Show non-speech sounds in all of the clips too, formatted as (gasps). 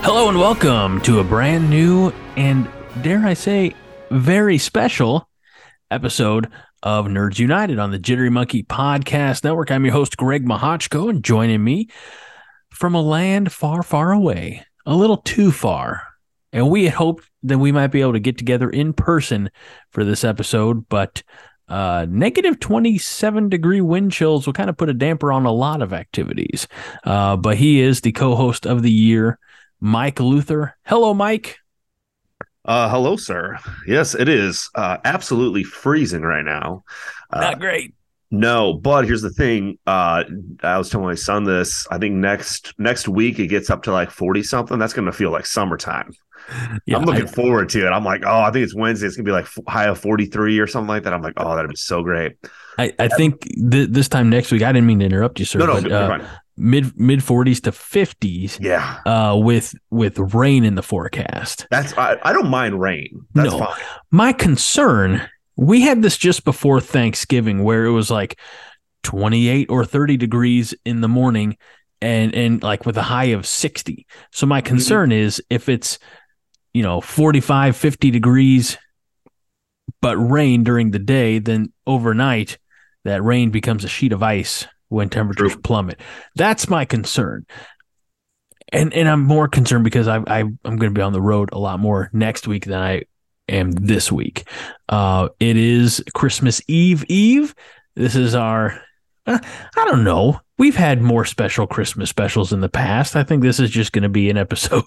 Hello and welcome to a brand new and dare I say very special episode of Nerds United on the Jittery Monkey Podcast Network. I'm your host Greg Mahochko and joining me from a land far far away, a little too far. And we had hoped that we might be able to get together in person for this episode, but uh, negative 27 degree wind chills will kind of put a damper on a lot of activities. Uh, but he is the co host of the year, Mike Luther. Hello, Mike. Uh, hello, sir. Yes, it is uh, absolutely freezing right now. Uh, Not great. No, but here's the thing. Uh, I was telling my son this. I think next next week it gets up to like forty something. That's going to feel like summertime. Yeah, I'm looking I- forward to it. I'm like, oh, I think it's Wednesday. It's gonna be like high of 43 or something like that. I'm like, oh, that'd be so great. I, I think th- this time next week, I didn't mean to interrupt you, sir, No, no, but uh. Mid mid 40s to 50s yeah, uh, with with rain in the forecast. that's I, I don't mind rain. That's No. fine. My concern, we had this just before Thanksgiving where it was like 28 or 30 degrees in the morning and and like with a high of 60. So my Mm-hmm. concern is if it's you know 45 50 degrees but rain during the day then overnight that rain becomes a sheet of ice when temperatures True. plummet. That's my concern. And and I'm more concerned because I, I I'm going to be on the road a lot more next week than I am this week. Uh, it is Christmas Eve Eve. This is our uh, I don't know. We've had more special Christmas specials in the past. I think this is just going to be an episode.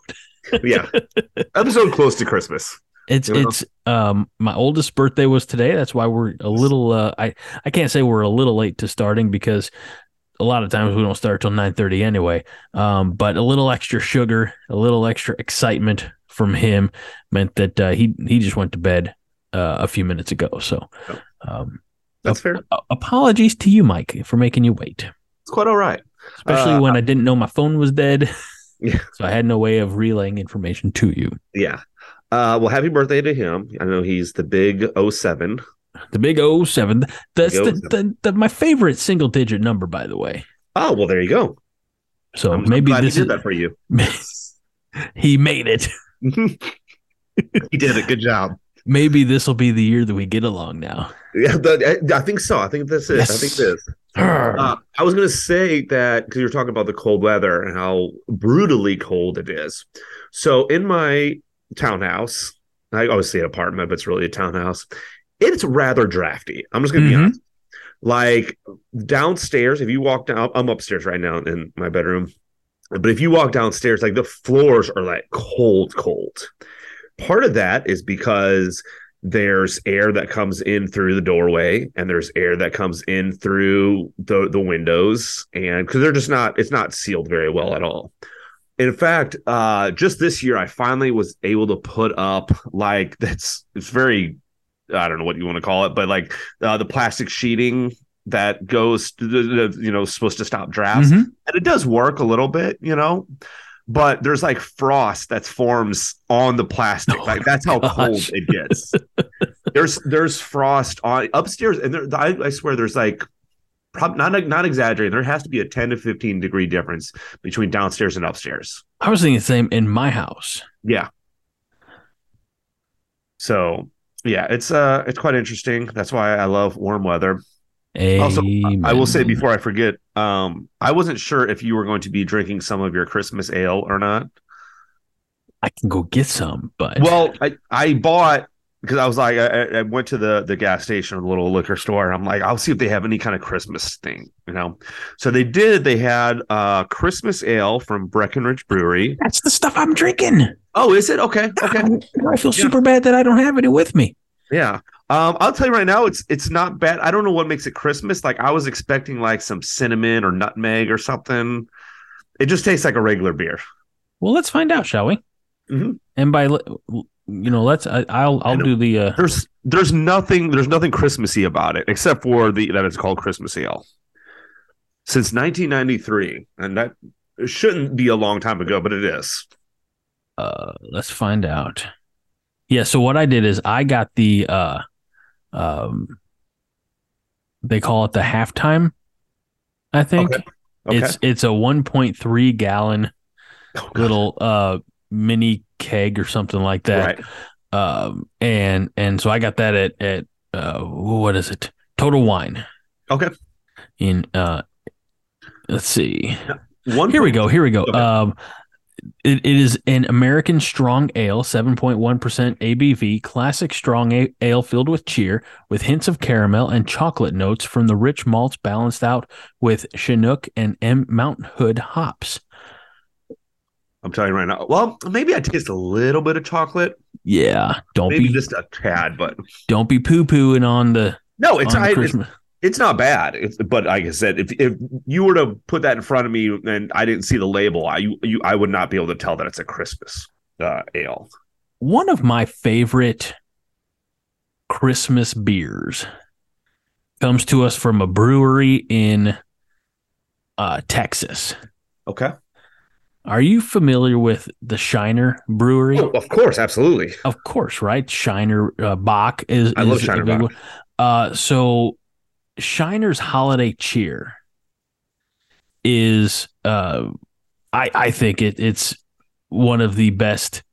Yeah, (laughs) episode close to Christmas. It's You know? it's um my oldest birthday was today. That's why we're a little uh I I can't say we're a little late to starting because a lot of times we don't start till 9:30 anyway. Um but a little extra sugar, a little extra excitement from him meant that uh, he he just went to bed uh, a few minutes ago. So um That's fair. apologies to you Mike for making you wait. It's quite all right. Especially Uh, when I didn't know my phone was dead. (laughs) Yeah. So I had no way of relaying information to you. Yeah. Uh, well, happy birthday to him. I know he's the big 07. The big 07. That's Big the, the, the my favorite single digit number, by the way. Oh, well, there you go. So I'm maybe this he is that for you. (laughs) he made it. (laughs) he did it. Good job. Maybe this will be the year that we get along now. Yeah, the, I, I think so. I think this is. I think this. Uh, I was going to say that because you're talking about the cold weather and how brutally cold it is. So in my townhouse, I always say an apartment, but it's really a townhouse. It's rather drafty. I'm just going to be mm-hmm. honest. Like downstairs, if you walk down, I'm upstairs right now in my bedroom. But if you walk downstairs, like the floors are like cold, cold. Part of that is because there's air that comes in through the doorway and there's air that comes in through the the windows and because they're just not it's not sealed very well at all in fact uh just this year i finally was able to put up like that's it's very i don't know what you want to call it but like uh, the plastic sheeting that goes to the, you know supposed to stop drafts Mhm. and it does work a little bit, you know, but there's like frost that forms on the plastic. Oh, like that's how gosh. cold it gets. there's there's frost on upstairs, and there, I, I swear there's like probably not not exaggerating. There has to be a 10 to 15 degree difference between downstairs and upstairs. I was thinking the same in my house. Yeah. So yeah, it's uh it's quite interesting. That's why I love warm weather. Also, I will say before I forget, um, I wasn't sure if you were going to be drinking some of your Christmas ale or not. I can go get some, but Well, I, I bought because I was like, I, I- I went to the the gas station or the little liquor store. And I'm like, I'll see if they have any kind of Christmas thing, you know. So they did. They had uh Christmas ale from Breckenridge Brewery. that's the stuff I'm drinking. Oh, is it okay? Okay, I feel Yeah. super bad that I don't have any with me. yeah. Um, I'll tell you right now, it's it's not bad. I don't know what makes it Christmas. Like I was expecting like some cinnamon or nutmeg or something. It just tastes like a regular beer. Well, let's find out, shall we? Mhm. And by you know, let's I, I'll I'll do the uh, There's there's nothing there's nothing Christmassy about it except for the that it's called Christmas ale. Since 1993, and that shouldn't be a long time ago, but it is. uh let's find out. Yeah, so what I did is I got the uh um they call it the halftime, I think. Okay. Okay. It's it's a 1.3 gallon Oh, little uh mini keg or something like that. right. Um and and so I got that at at uh what is it? Total Wine Okay. in uh let's see. One Here we go. Here we go. Okay. Um, it, it is an American strong ale, 7.1% ABV, classic strong ale filled with cheer, with hints of caramel and chocolate notes from the rich malts balanced out with Chinook and M- Mountain Hood hops. I'm telling you right now. Well, maybe I taste a little bit of chocolate, Yeah, don't maybe be just a tad, but don't be poo pooing on the no, it's I, it's, it's not bad. It's, but like I said, if if you were to put that in front of me and I didn't see the label, I you, you I would not be able to tell that it's a Christmas uh, ale. One of my favorite Christmas beers comes to us from a brewery in uh, Texas. Okay. Are you familiar with the Shiner Brewery? Oh, of course, absolutely. Of course, right? Shiner uh, Bock is. I love is a Shiner one. Uh, so Shiner's Holiday Cheer is, uh, I I think it it's one of the best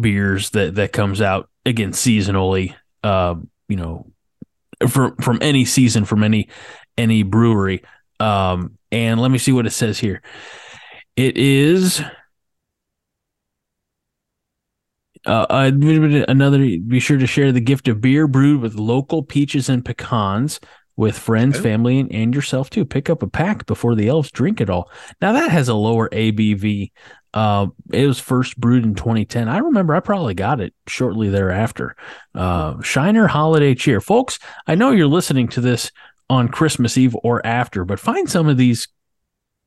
beers that that comes out again seasonally. Uh, you know, from from any season from any any brewery. Um, and let me see what it says here. It is uh, uh, another. Be sure to share the gift of beer brewed with local peaches and pecans with friends, family, and, and yourself too. Pick up a pack before the elves drink it all. Now that has a lower ABV. Uh, it was first brewed in 2010. I remember I probably got it shortly thereafter. Uh, Shiner Holiday Cheer, folks. I know you're listening to this on Christmas Eve or after, but find some of these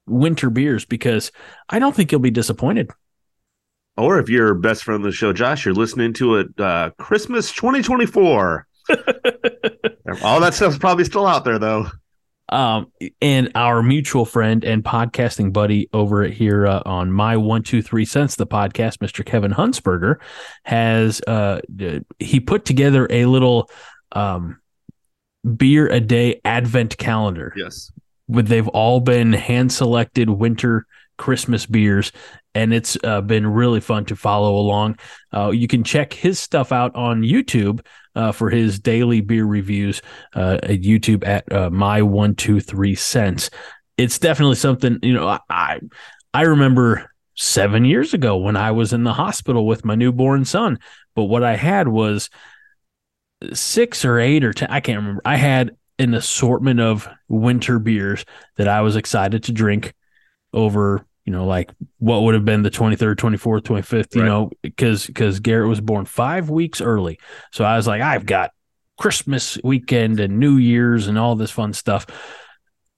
winter beers because I don't think you'll be disappointed. Or if you're best friend of the show, Josh, you're listening to it uh, Christmas 2024. (laughs) All that stuff's probably still out there, though. Um, and our mutual friend and podcasting buddy over here uh, on my one two three cents the podcast, Mr. Kevin Hunsberger, has uh he put together a little um beer a day advent calendar Yes. With they've all been hand selected winter Christmas beers, and it's uh, been really fun to follow along. Uh, you can check his stuff out on YouTube uh, for his daily beer reviews uh, at YouTube at uh, my one two three cents. It's definitely something you know. I- I I remember seven years ago when I was in the hospital with my newborn son, but what I had was six or eight or ten. I can't remember. I had an assortment of winter beers that I was excited to drink over, you know, like what would have been the 23rd, 24th, 25th, you Right. know, because because Garrett was born five weeks early. So I was like, I've got Christmas weekend and New Year's and all this fun stuff.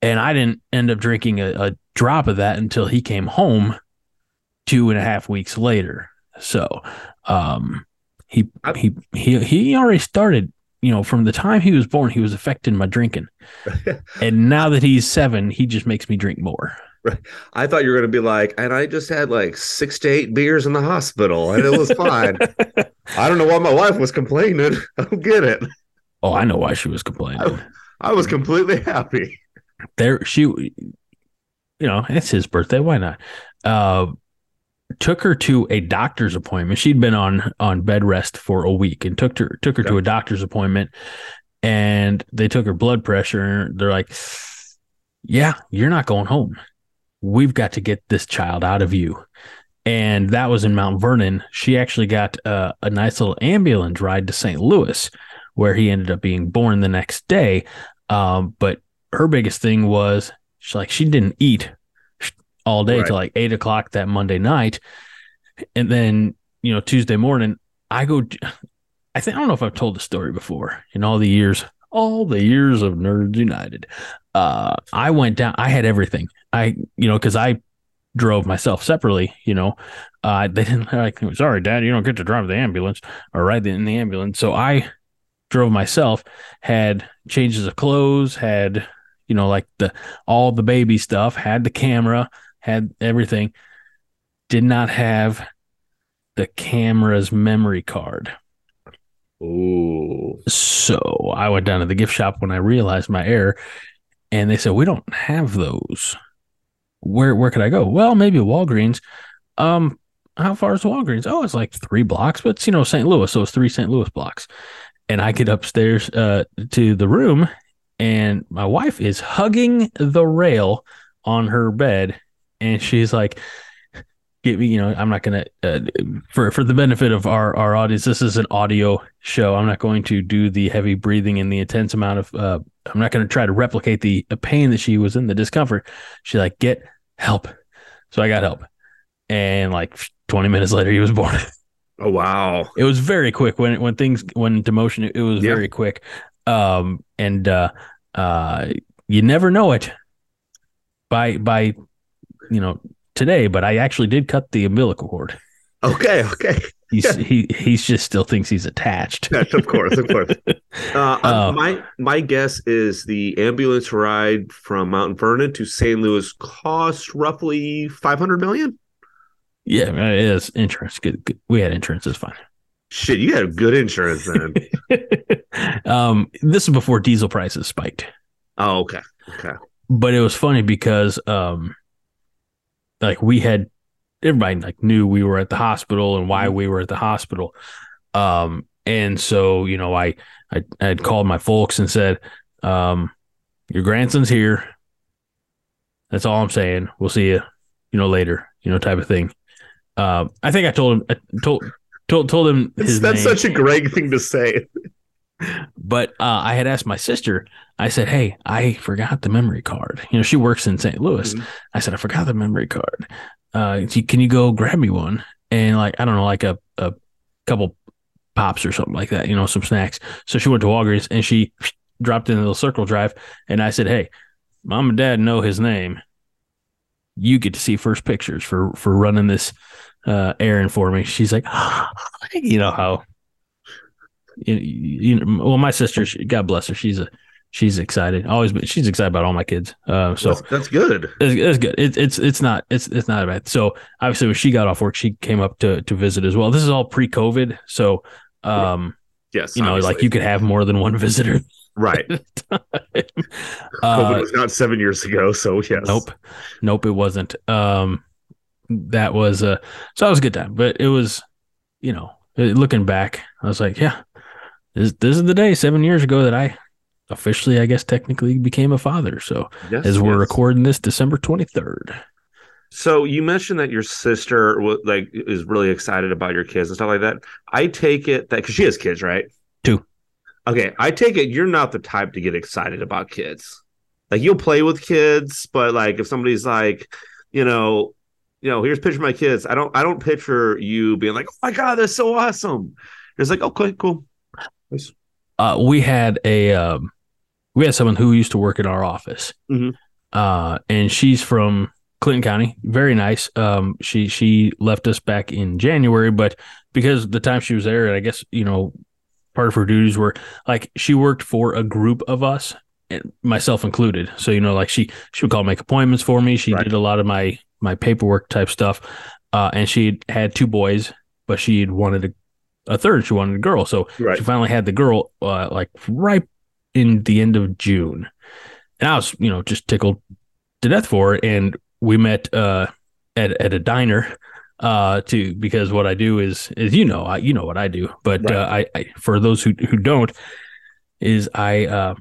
And I didn't end up drinking a, a drop of that until he came home two and a half weeks later. So um he I- he he he already started you know, from the time he was born, he was affecting my drinking. (laughs) and now that he's seven, he just makes me drink more. Right. I thought you were going to be like, and I just had like six to eight beers in the hospital and it was fine. (laughs) I don't know why my wife was complaining. (laughs) I don't get it. Oh, I know why she was complaining. I was completely happy. There, she, you know, it's his birthday. Why not? Uh, took her to a doctor's appointment. She'd been on on bed rest for a week, and took her took her to a doctor's appointment. And they took her blood pressure. And they're like, "Yeah, you're not going home. We've got to get this child out of you." And that was in Mount Vernon. She actually got uh, a nice little ambulance ride to St. Louis, where he ended up being born the next day. Um, but her biggest thing was she like she didn't eat all day Right. till like eight o'clock that Monday night, and then you know Tuesday morning I go. I think I don't know if I've told the story before in all the years, all the years of Nerds United. Uh, I went down. I had everything. I you know because I drove myself separately. You know, uh, (laughs) they didn't like. Sorry, Dad, you don't get to drive the ambulance or ride in the ambulance. So I drove myself. Had changes of clothes. Had you know like the all the baby stuff. Had the camera. Had everything. Did not have the camera's memory card. Ooh. So I went down to the gift shop when I realized my error, and they said we don't have those. Where where could I go? Well, maybe Walgreens. Um, how far is Walgreens? Oh, it's like three blocks, but it's you know St. Louis, so it's three St. Louis blocks. And I get upstairs uh, to the room, and my wife is hugging the rail on her bed, and she's like, give me, you know, I'm not going to, uh, for, for the benefit of our, our audience, this is an audio show. I'm not going to do the heavy breathing and the intense amount of, uh, I'm not going to try to replicate the pain that she was in, the discomfort. She like, get help. So I got help. And like 20 minutes later, he was born. (laughs) Oh, wow. It was very quick when, when things went into motion. It, it was very quick. Um, and, uh, uh, you never know it by, by, you know, today, but I actually did cut the umbilical cord. Okay. Okay. (laughs) He's Yeah. he he's just still thinks he's attached. Yes, of course. Of course. (laughs) Uh, Um, my my guess is the ambulance ride from Mount Vernon to St. Louis cost roughly 500 million. Yeah, it is insurance. Good, good. We had insurance. It's fine. Shit, you had good insurance then. (laughs) um, this is before diesel prices spiked, oh, okay. Okay. but it was funny because um, like we had everybody like knew we were at the hospital and why we were at the hospital. Um, and so you know, I I, I had called my folks and said, um, your grandson's here. That's all I'm saying. We'll see you, you know, later, you know, type of thing. Um, I think I told him, I told, told, told him That's, his that's name, such a Greg thing to say. But uh, I had asked my sister. I said, "Hey, I forgot the memory card. You know, she works in St. Louis. Mhm. I said, I forgot the memory card. Uh, can- you go grab me one? And like, I don't know, like a a couple pops or something like that. You know, some snacks. So she went to Walgreens and she dropped in a little circle drive. And I said, Hey, mom and dad know his name. You get to see first pictures for for running this uh, errand for me. She's like, (gasps) you know how. You, you know, well, my sister, she, God bless her, she's a she's excited. Always, been, she's excited about all my kids. Uh, so that's, that's good. it's, it's good. It, it's it's not it's it's not bad. So obviously, when she got off work, she came up to to visit as well. This is all pre-COVID, so um, Yes. you know, like you could have more than one visitor. Right. (laughs) uh, COVID was not seven years ago. So, yes. nope, nope, it wasn't. Um, that was uh, so that was a good time, but it was, you know, uh, looking back, I was like, yeah, this this is the day seven years ago that I officially, I guess, technically became a father. So Yes, as we're yes. recording this, December twenty third. So you mentioned that your sister like is really excited about your kids and stuff like that. I take it that because she has kids, right? Two. Okay, I take it you're not the type to get excited about kids. Like you'll play with kids, but like if somebody's like, you know, you know, here's a picture of my kids. I don't, I don't picture you being like, oh my god, that's so awesome. It's like, okay, cool. Nice. uh, we had a um, we had someone who used to work in our office, Mhm. uh, and she's from Clinton County. Very nice. Um, she she left us back in January, but because the time she was there, and I guess you know, part of her duties were like she worked for a group of us, myself included. So you know, like she she would call make appointments for me. She Right. did a lot of my my paperwork type stuff, uh, and she had two boys, but she had wanted a, a third. She wanted a girl, so Right. she finally had the girl uh, like right in the end of June. And I was, you know, just tickled to death for it. And we met uh, at at a diner uh, to because what I do is is you know I you know what I do, but Right. uh, I, I for those who who don't is I uh,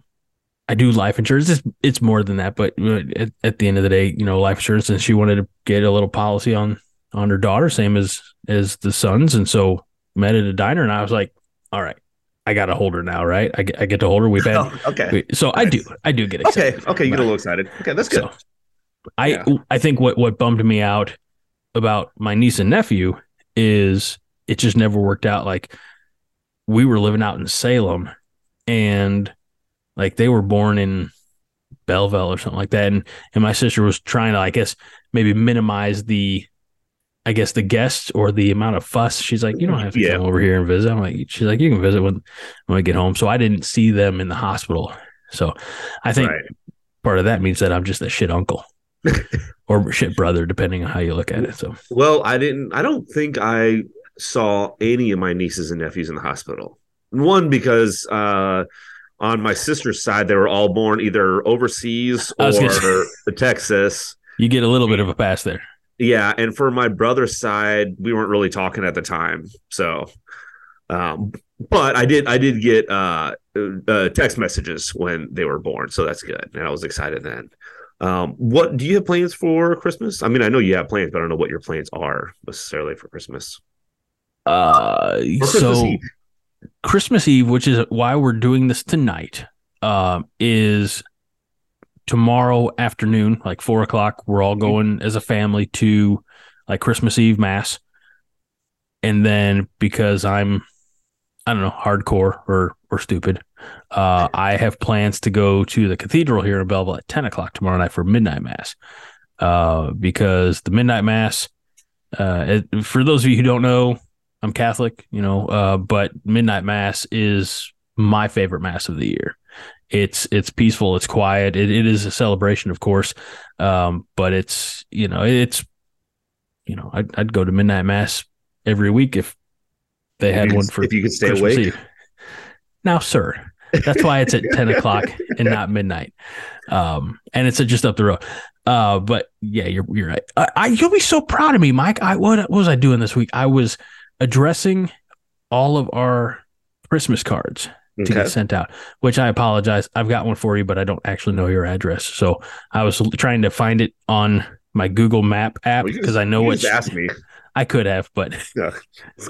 I do life insurance. It's it's more than that, but uh, at, at the end of the day, you know, life insurance. And she wanted to get a little policy on on her daughter, same as as the sons, and so met at a diner, and I was like, all right, I got to hold her now, right? I get, I get to hold her. We've had (laughs) Oh, okay. we- so I do I do get it. Okay. Okay. You get a little excited. Okay. That's good. So I Yeah. I think what what bummed me out about my niece and nephew is it just never worked out. Like we were living out in Salem, and like they were born in Belleville or something like that. And and my sister was trying to, I guess, maybe minimize the I guess the guests or the amount of fuss. She's like, you don't have to Yeah. come over here and visit. I'm like, she's like, you can visit when when I get home. So I didn't see them in the hospital. So I think Right. part of that means that I'm just a shit uncle (laughs) or shit brother, depending on how you look at it. So Well, I didn't. I don't think I saw any of my nieces and nephews in the hospital. One because uh, on my sister's side, they were all born either overseas or (laughs) Texas. you get a little bit of a pass there. Yeah, and for my brother's side, we weren't really talking at the time. So, um, but I did. I did get uh, uh, text messages when they were born, so that's good, and I was excited then. Um, what do you have plans for Christmas? I mean, I know you have plans, but I don't know what your plans are necessarily for Christmas. Uh, Christmas so Eve. Christmas Eve, which is why we're doing this tonight, um, is tomorrow afternoon, like four o'clock. We're all going as a family to like Christmas Eve mass, and then because I'm, I don't know, hardcore or or stupid, uh, I have plans to go to the cathedral here in Belleville at ten o'clock tomorrow night for midnight mass, uh, because the midnight mass. Uh, it, for those of you who don't know, I'm Catholic, you know, uh, but midnight mass is my favorite mass of the year. It's it's peaceful, it's quiet. It, it is a celebration, of course, um, but it's you know it's you know I'd, I'd go to midnight mass every week if they had If one for if you could stay Christmas awake. Eve. Now, sir, that's why it's at ten (laughs) o'clock and not midnight, um, and it's just up the road. Uh, but yeah, you're you're right. I, I you'll be so proud of me, Mike. I what, what was I doing this week? I was addressing all of our Christmas cards to Okay. get sent out. Which I apologize. I've got one for you, but I don't actually know your address. So I was trying to find it on my Google Map app because just- I know what asked me. I could have, but (laughs) Yeah,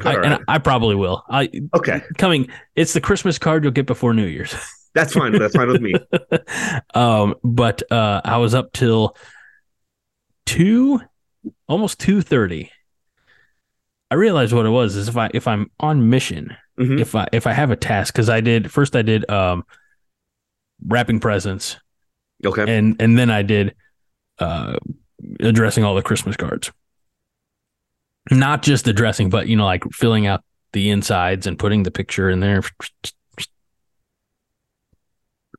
I, all and. I, I probably will. I okay, coming. It's the Christmas card you'll get before New Year's. (laughs) that's fine. That's fine with me. (laughs) um, but uh, I was up till two, almost two thirty. I realized what it was is if I if I'm on mission, Mhm. if I if I have a task because I did first I did um wrapping presents Okay. and and then I did uh addressing all the Christmas cards. Not just addressing, but you know, like filling out the insides and putting the picture in there.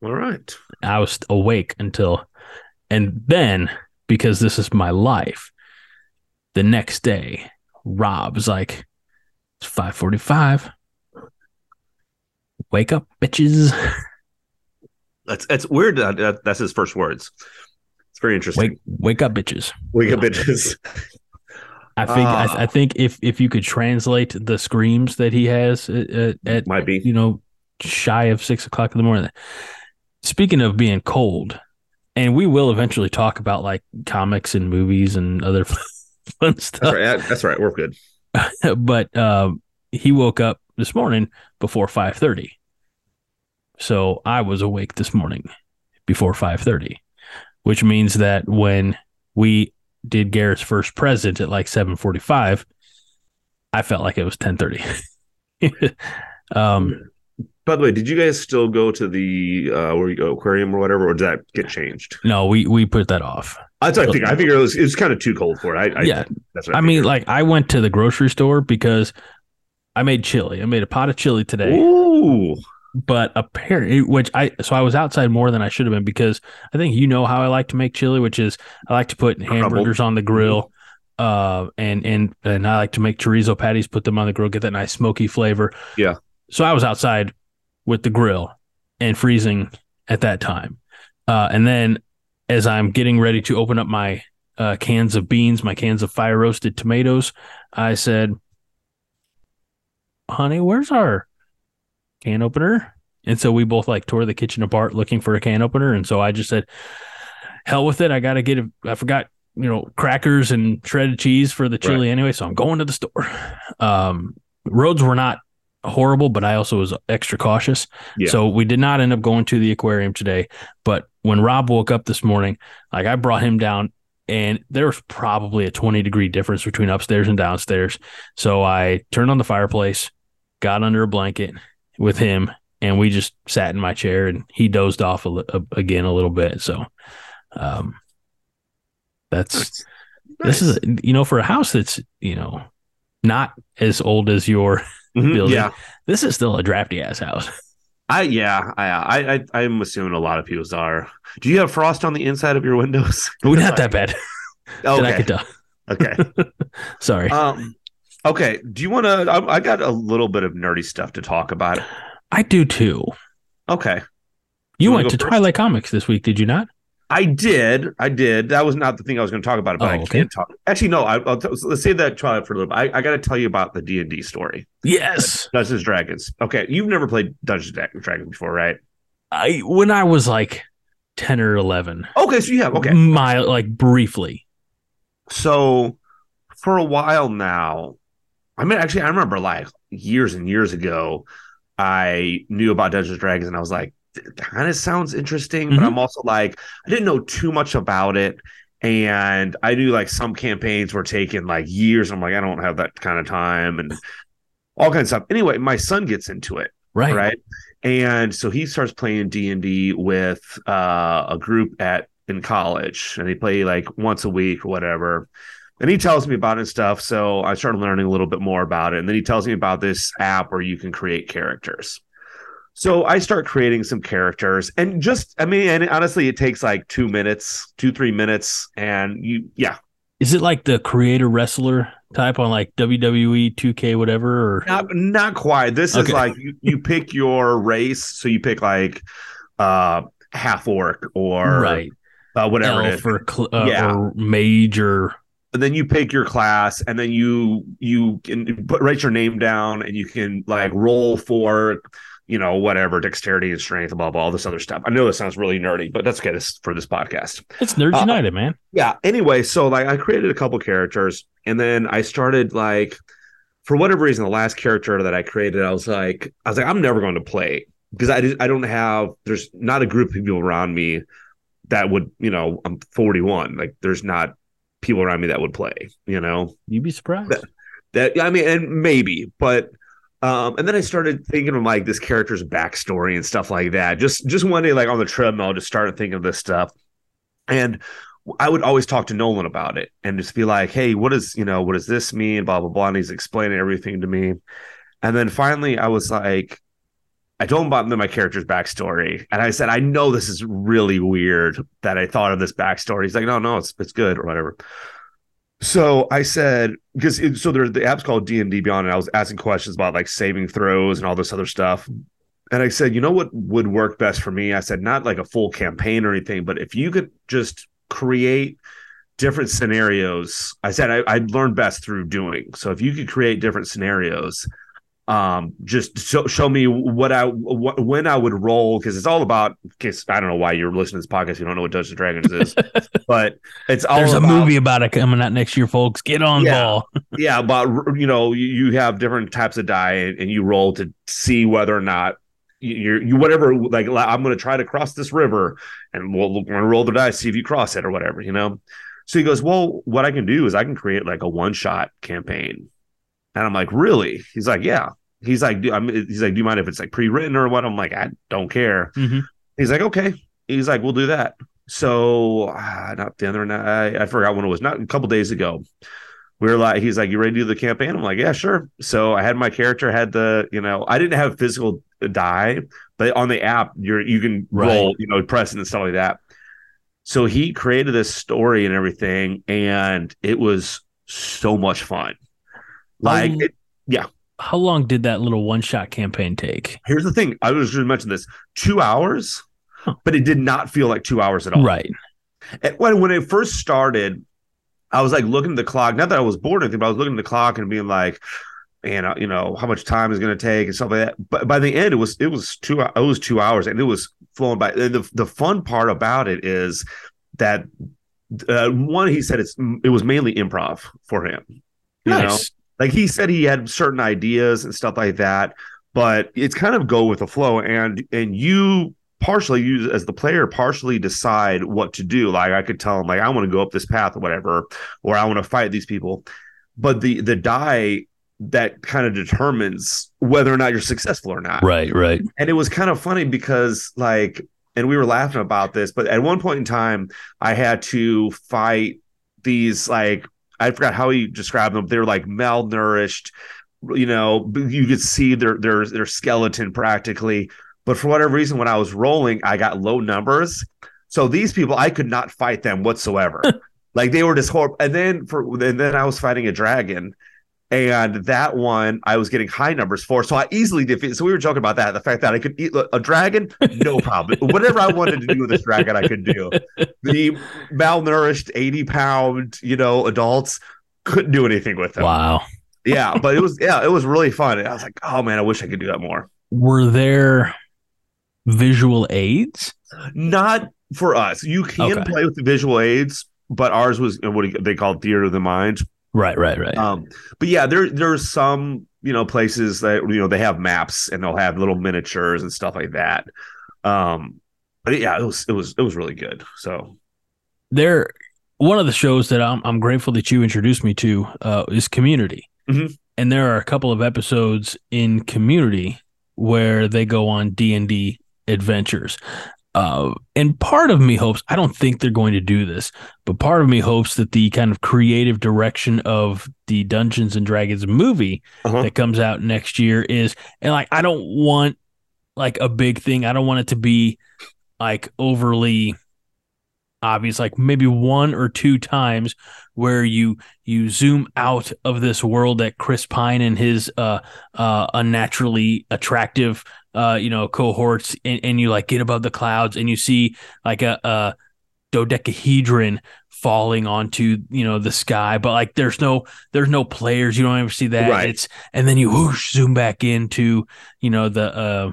All right. I was awake until, and then because this is my life, the next day, Rob's like, it's five forty-five. Wake up, bitches! That's that's weird. That, that that's his first words. It's very interesting. Wake, wake up, bitches! Wake up, bitches. I think I, Ah. I think if if you could translate the screams that he has at, at, at Might be. you know shy of six o'clock in the morning. Speaking of being cold, and we will eventually talk about like comics and movies and other (laughs) fun That's stuff. right. That's right. We're good. (laughs) but um, he woke up this morning before five thirty, so I was awake this morning before five thirty, which means that when we did Garrett's first present at like seven forty five, I felt like it was ten thirty. (laughs) um, By the way, did you guys still go to the uh, where you go aquarium or whatever, or did that get changed? no, we we put that off. That's what I think. I figured it was it was kind of too cold for it. I, I yeah, That's what I, I mean, like I went to the grocery store because I made chili. I made a pot of chili today. Ooh. But apparently which i so i was outside more than i should have been because i think you know how i like to make chili which is i like to put hamburgers on the grill uh and and and i like to make chorizo patties put them on the grill get that nice smoky flavor. Yeah. so i was outside with the grill and freezing at that time. Uh and then as i'm getting ready to open up my uh cans of beans my cans of fire roasted tomatoes i said honey where's our can opener. And so we both like tore the kitchen apart looking for a can opener. And so I just said, hell with it. I got to get, a, I forgot, you know, crackers and shredded cheese for the chili anyway. So I'm going to the store. Um, roads were not horrible, but I also was extra cautious. Yeah. So we did not end up going to the aquarium today. But when Rob woke up this morning, like I brought him down and there was probably a 20 degree difference between upstairs and downstairs. So I turned on the fireplace, got under a blanket with him and we just sat in my chair and he dozed off a, a, again a little bit. So, um, that's this is you know for a house that's you know not as old as your (laughs) Mhm, building. yeah. This is still a drafty ass house. I yeah, I, I I'm assuming a lot of people's are. Do you have frost on the inside of your windows? We're not (laughs) that bad. That I okay. could tell. okay. (laughs) Sorry. Um. Okay. Do you want to? I, I got a little bit of nerdy stuff to talk about. I do too. Okay. You You went to first? Twilight Comics this week, did you not? I did. I did. That was not the thing I was going to talk about. But Oh, I okay. can't talk. Actually, no. I, I'll t- let's save that Twilight for a little bit. I, I got to tell you about the D and D story. Yes. (laughs) Dungeons Dragons. Okay, you've never played Dungeons and Dragons before, right? I when I was like ten or eleven. Okay, so you have. Okay, My like briefly. so for a while now i mean actually i remember like years and years ago i knew about dungeons and dragons and i was like it kind of sounds interesting but Mhm. i'm also like i didn't know too much about it and i knew like some campaigns were taking like years i'm like i don't have that kind of time and all kinds of stuff anyway my son gets into it Right. right and so he starts playing d&d with uh, a group at in college and they play like once a week or whatever and he tells me about it and stuff so i started learning a little bit more about it. And then he tells me about this app where you can create characters. So i start creating some characters and just i mean and honestly it takes like two minutes two three minutes and you yeah. Is it like the creator wrestler type on like WWE 2K whatever or? Not not quite. This is like you, you pick your race. So you pick like uh half orc or right. uh, whatever it is. or, cl- uh, Yeah. or mage or and then you pick your class and then you you can put write your name down and you can like roll for you know whatever dexterity and strength blah blah all this other stuff. I know this sounds really nerdy but that's okay. This for this podcast. It's Nerds Uh, United, man. yeah. Anyway so like i created a couple characters and then i started like for whatever reason the last character that i created i was like i was like i'm never going to play because i just, i don't have there's not a group of people around me that would you know i'm 41 like there's not people around me that would play you know? You'd be surprised. That- that i mean and maybe but um and then i started thinking of like this character's backstory and stuff like that. Just just one day like on the treadmill just started thinking of this stuff. And i would always talk to nolan about it and just be like hey what does you know what does this mean? Blah blah blah. And he's explaining everything to me. And then finally i was like I told him about my character's backstory, and I said, "I know this is really weird that I thought of this backstory." He's like, "No, no, it's it's good or whatever." So I said, because so there's the app's called D and D Beyond, and I was asking questions about like saving throws and all this other stuff. And I said, you know what would work best for me? I said, not like a full campaign or anything, but if you could just create different scenarios. I said I, I learned best through doing. So if you could create different scenarios, um, just show, show me what I what, when I would roll because it's all about. Cause I don't know why you're listening to this podcast. You don't know what Dungeons and Dragons is, (laughs) but it's all There's a movie about it coming out next year, folks. Get on Yeah. ball. (laughs) yeah about you know you, have different types of die and, and you roll to see whether or not you you're- you whatever like i'm going to try to cross this river and we'll, we're going to roll the dice see if you cross it or whatever you know so he goes well what i can do is i can create like a one shot campaign and i'm like really he's like yeah he's like do, I'm, he's like do you mind if it's like pre-written or what i'm like i don't care Mhm. he's like okay he's like we'll do that so uh, not the other night i I forgot when it was not a couple days ago we were like, he's like, you ready to do the campaign? I'm like, yeah, sure. So I had my character had the, you know, I didn't have physical die, but on the app, you're you can Right. roll, you know, press and stuff like that. So he created this story and everything, and it was so much fun. Like, it, How long did that little one shot campaign take? here's the thing: I was going to mention this two hours, Huh. but it did not feel like two hours at all. Right. And when when it first started, I was like looking at the clock. Not that I was bored or anything, but I was looking at the clock and being like, man, uh, you know, how much time is going to take and stuff like that. But by the end, it was it was two it was two hours and it was flowing by. And The the fun part about it is that uh, one he said it's it was mainly improv for him. You know, Nice. Like he said he had certain ideas and stuff like that but it's kind of go with the flow and and you partially use as the player partially decide what to do like i could tell him like i want to go up this path or whatever or i want to fight these people but the the die that kind of determines whether or not you're successful or not. Right, right. And it was kind of funny because like and we were laughing about this, but at one point in time I had to fight these like I forgot how he described them. They're like malnourished, you know, you could see their their their skeleton practically. But for whatever reason, when I was rolling, I got low numbers. So these people, I could not fight them whatsoever. (laughs) like they were just horrible. And then for and then I was fighting a dragon, and that one I was getting high numbers for, so I easily defeated. So we were joking about that, the fact that I could eat a dragon, no (laughs) problem. Whatever I wanted to do with this dragon, I could do. The malnourished eighty pound, you know, adults couldn't do anything with them. Wow. Yeah, but it was yeah, it was really fun. I was like, oh man, I wish I could do that more. Were there visual aids? Not for us. You can Okay. play with the visual aids, but ours was what they call theater of the mind. Right, right, right. Um, but yeah, there there's some you know places that you know they have maps and they'll have little miniatures and stuff like that. Um, but yeah, it was it was it was really good. So there one of the shows that I'm I'm grateful that you introduced me to uh, is Community, Mhm. and there are a couple of episodes in Community where they go on D and D adventures. Uh, and part of me hopes I don't think they're going to do this, but part of me hopes that the kind of creative direction of the Dungeons and Dragons movie uh-huh. that comes out next year is and like I don't want like a big thing. I don't want it to be like overly obvious like maybe one or two times where you you zoom out of this world that Chris Pine and his uh uh unnaturally attractive uh you know cohorts and, and you like get above the clouds and you see like a a dodecahedron falling onto you know the sky but like there's no there's no players you don't ever see that Right. it's and then you whoosh zoom back into you know the uh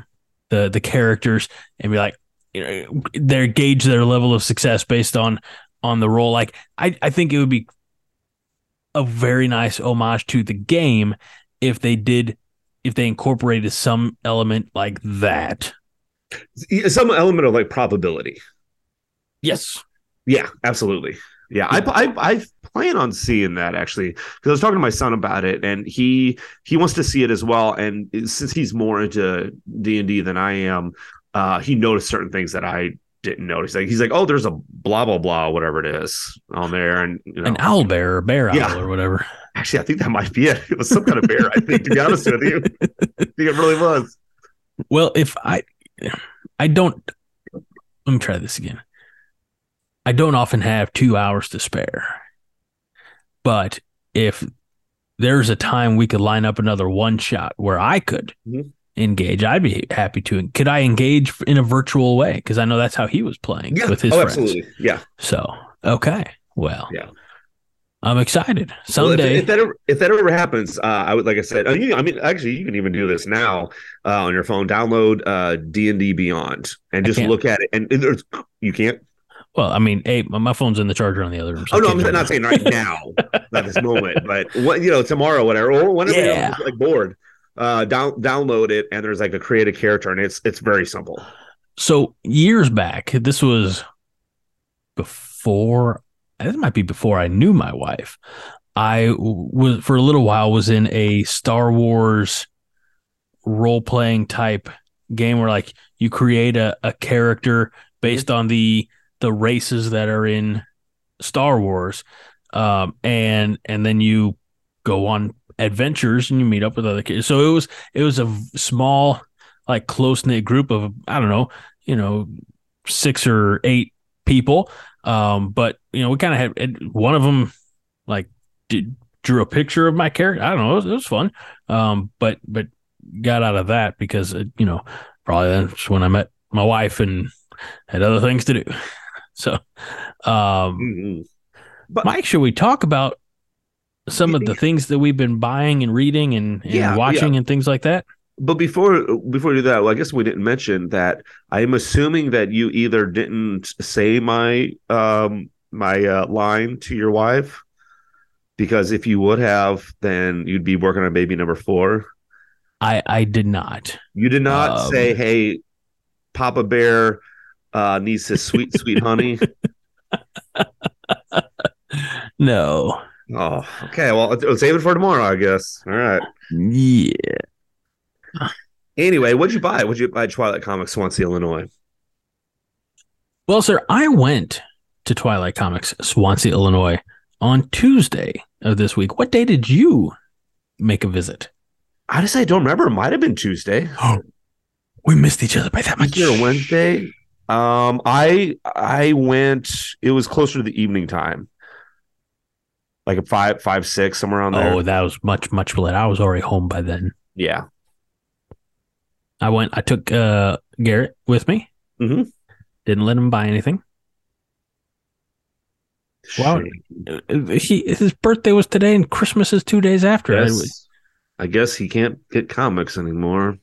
the the characters and be like you know they gauge their level of success based on on the roll like i i think it would be a very nice homage to the game if they did if they incorporated some element like that some element of like probability. yes Yeah, absolutely. Yeah, I, I I plan on seeing that actually because I was talking to my son about it, and he he wants to see it as well. And since he's more into D and D than I am, uh, he noticed certain things that I didn't notice. Like he's like, "Oh, there's a blah blah blah, whatever it is on there," and you know, an owl bear or bear owl Yeah. or whatever actually, I think that might be it. It was some kind of bear. I think, to be honest with you, I think it really was. Well, if I, I don't. Let me try this again. I don't often have two hours to spare, but if there's a time we could line up another one shot where I could Mhm. engage, I'd be happy to. Could I engage in a virtual way? Because I know that's how he was playing Yeah, with his oh, friends. absolutely. Yeah. So okay, well, Yeah. I'm excited. Well, if- Someday, if, that ever, if that ever happens, uh, I would like I said. I mean, I mean, actually, you can even do this now uh, on your phone. Download uh, D and D Beyond and just look at it. And, there's you can't. well, I mean, hey, my my phone's in the charger on the other room. so Oh no, I'm not that. saying right now, (laughs) not this moment, but what you know, tomorrow, whatever, or whenever Yeah. you're like bored, uh, down download it, and there's like a create a character, and it's it's very simple. So years back, this was before. This might be before I knew my wife. I was for a little while was in a Star Wars role playing type game where like you create a, a character based on the the races that are in Star Wars, um, and and then you go on adventures and you meet up with other kids. So it was it was a small like close knit group of I don't know you know six or eight people um but you know we kind of had one of them like did, drew a picture of my character. I don't know it was, it was fun. Um but but got out of that because uh, you know probably that's when i met my wife and had other things to do. (laughs) So um Mhm. mike should we talk about some of the things that we've been buying and reading and, and Yeah, watching and things like that But before before we do that, well, I guess we didn't mention that I'm assuming that you either didn't say my um my uh, line to your wife because if you would have, then you'd be working on baby number four. i i did not You did not Um, say, "Hey, Papa Bear uh, needs his sweet sweet honey." (laughs) no Oh, okay. Well, save it for tomorrow, I guess. All right. Yeah. Anyway, what'd you buy? What'd you buy? Twilight Comics, Swansea, Illinois. Well, sir, I went to Twilight Comics, Swansea, Illinois, on Tuesday of this week. What day did you make a visit? Honestly, I don't remember. It might have been Tuesday. (gasps) We missed each other by that much. Tuesday or Wednesday. Um, I I went. It was closer to the evening time, like a five, five, six, somewhere on there. Oh, that was much, much late. I was already home by then. yeah. I went. I took uh, Garrett with me. Mhm. Didn't let him buy anything. Wow. He his birthday was today, and Christmas is two days after. I- Yes. I guess he can't get comics anymore.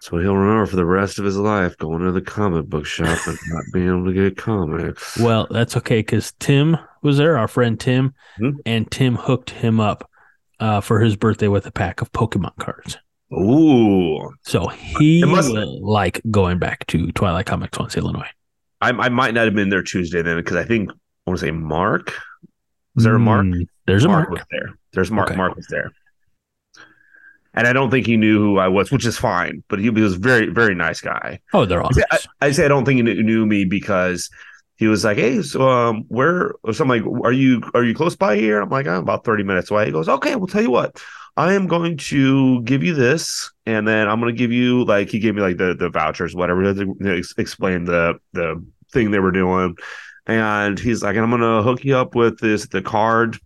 So he'll remember for the rest of his life going to the comic book shop and not being able to get comics. Well, that's okay because Tim was there, our friend Tim, Mhm. and Tim hooked him up uh, for his birthday with a pack of Pokemon cards. Ooh. So he must- will like going back to Twilight Comics, Swansea, Illinois. I, I might not have been there Tuesday then because I think I want to say Mark. Was there a Mark? Mm, there's a Mark mark. was there. There's Mark. Okay. Mark was there. And I don't think he knew who I was, which is fine. But he, he was a very, very nice guy. Oh, they're all I say, I. I say I don't think he knew me because he was like, "Hey, so um, where?" Or something like, "Are you are you close by here?" I'm like, "I'm about thirty minutes away." He goes, "Okay, well, tell you what, I am going to give you this, and then I'm going to give you like he gave me like the the vouchers, whatever, to ex- explain the the thing they were doing." And he's like, "And I'm going to hook you up with this the card."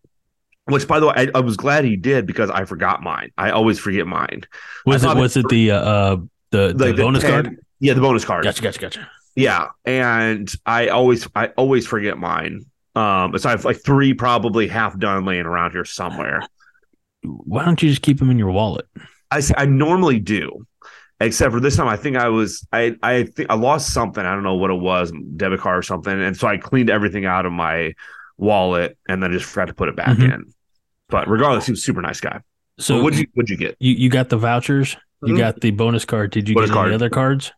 Which, by the way, I, I was glad he did because I forgot mine. I always forget mine. Was it was it the uh, uh the, the the bonus 10 card? Yeah, the bonus card. Gotcha, gotcha, gotcha. Yeah, and I always I always forget mine. Um, so I have like three probably half done laying around here somewhere. Why don't you just keep them in your wallet? I I normally do, except for this time. I think I was I I think I lost something. I don't know what it was, debit card or something, and so I cleaned everything out of my wallet and then just forgot to put it back Mhm. in. But regardless, he was a super nice guy. So So what'd you what'd you get? you, you got the vouchers, you Mhm. got the bonus card. Did you Bonus get any other cards?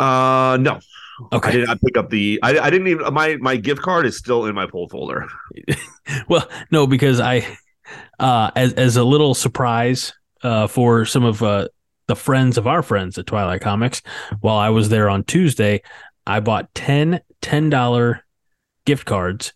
Uh, no, Okay. I did not pick up the. I I didn't even my my gift card is still in my pull folder. (laughs) Well, no, because I, uh, as as a little surprise, uh, for some of uh the friends of our friends at Twilight Comics, while I was there on Tuesday, I bought 10 ten dollar gift cards,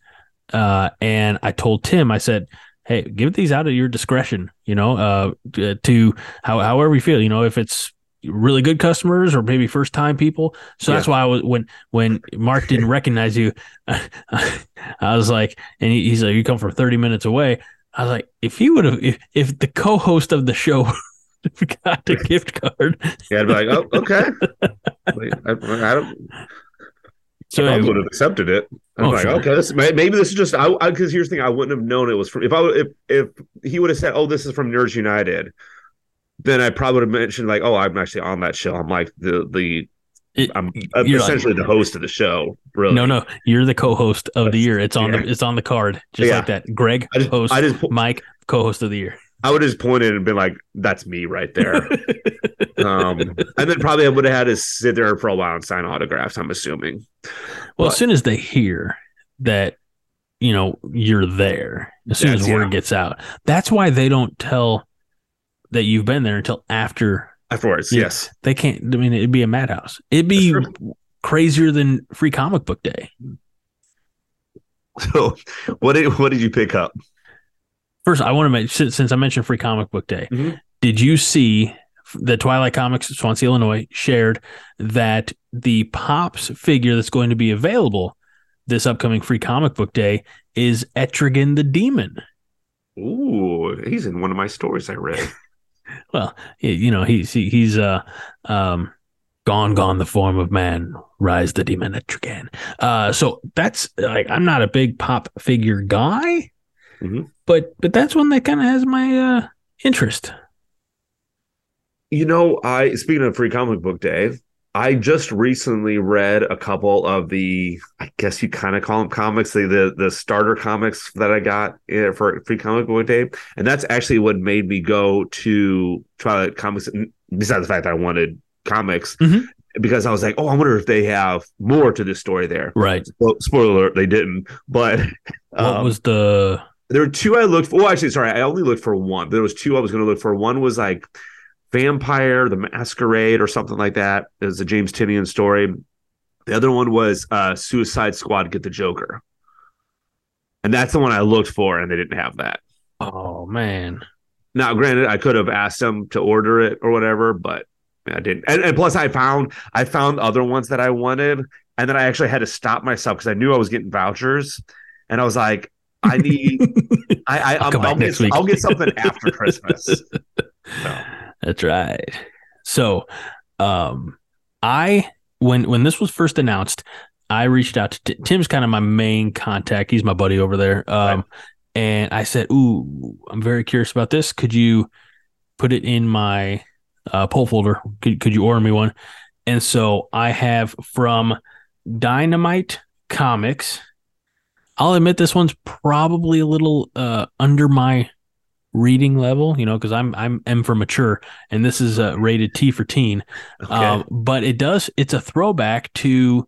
uh, and I told Tim, I said, "Hey, give these out at your discretion. You know, uh, to- to how however you feel. You know, if it's really good customers or maybe first time people. So that's why I was when when Mark didn't recognize you, (laughs) I was like, and he, he's like, you come from thirty minutes away. I was like, if he would have, if, if the co-host of the show (laughs) got the gift card, Yeah, I'd be like, oh, okay. (laughs) Wait, I, I don't. so I would have accepted it. I'm Oh, like, sure. okay, this maybe this is just I because here's the thing: I wouldn't have known it was from if I if if he would have said, "Oh, this is from Nerds United," then I probably would have mentioned like, "Oh, I'm actually on that show. I'm like the the it- I'm you're like- essentially the host of the show." Really? no, no, you're the co-host of the year. It's on Yeah. the it's on the card, just Yeah. like that. Greg, I just host, I just Mike, co-host of the year. I would have just pointed and been like, "That's me right there." (laughs) um, and then probably I would have had to sit there for a while and sign autographs. I'm assuming. Well, But- as soon as they hear that, you know, you're there, as soon as word yeah. gets out, that's why they don't tell that you've been there until after Afterwards, Yeah. yes. they can't. I mean, it'd be a madhouse. It'd be crazier than free comic book day. So, what did what did you pick up? First, I want to make since, since I mentioned free comic book day. Mhm. Did you see the Twilight Comics Swansea, Illinois shared that the Pops figure that's going to be available this upcoming free comic book day is Etrigan the Demon. Ooh, he's in one of my stories I read. Well, you know, he's he, he's uh um gone gone the form of man, rise the demon Etrigan. Uh so that's like I'm not a big pop figure guy, Mhm. but but that's one that kind of has my uh interest. You know, I speaking of free comic book day, I just recently read a couple of the, I guess you kind of call them comics, the the, the starter comics that I got eh, for free comic book day, and that's actually what made me go to Twilight Comics. Besides the fact that I wanted comics, Mhm. because I was like, oh, I wonder if they have more to this story there. Right. Well, spoiler alert, they didn't. But What um, was the there were two I looked for. Well, actually, sorry, I only looked for one. There was two I was going to look for. One was like Vampire, the Masquerade, or something like that. It was a James Tinian story. The other one was uh, Suicide Squad, Get the Joker, and that's the one I looked for, and they didn't have that. Oh man. Now, granted, I could have asked them to order it or whatever, but I didn't. And, and plus, I found I found other ones that I wanted, and then I actually had to stop myself because I knew I was getting vouchers, and I was like, I need, (laughs) I, I I'll I'll, I'll, get. I'll get something after Christmas. (laughs) So, That's right. So, um, I when when this was first announced, I reached out to Ti- Tim's kind of my main contact. He's my buddy over there. Um, Right. and I said, "Ooh, I'm very curious about this. Could you put it in my uh, pull folder? Could could you order me one?" And so I have from Dynamite Comics. I'll admit this one's probably a little uh, under my reading level, you know, because I'm I'm M for mature, and this is uh, rated T for teen. okay. Um, but it does it's a throwback to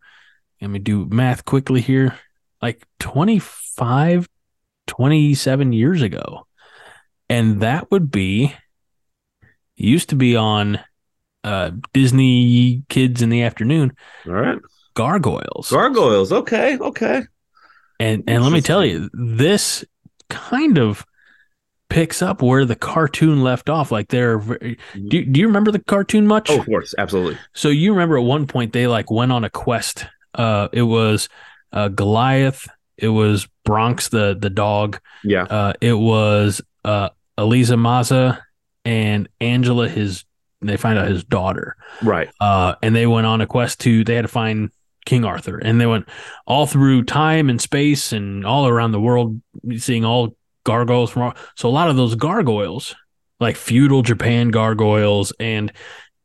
let me do math quickly here, like 25, 27 years ago, and that would be used to be on uh, Disney Kids in the afternoon, All right. Gargoyles. Gargoyles. Okay. Okay. And and let me tell you, this kind of picks up where the cartoon left off. Like they're very, do do you remember the cartoon much? Oh, of course. Absolutely. So you remember at one point they like went on a quest. Uh, it was uh, Goliath. It was Bronx the the dog. Yeah. Uh, it was uh, Elisa Maza and Angela his. They find out his daughter Right. uh, and they went on a quest to they had to find King Arthur, and they went all through time and space and all around the world, seeing all gargoyles from. So a lot of those gargoyles, like feudal Japan gargoyles, and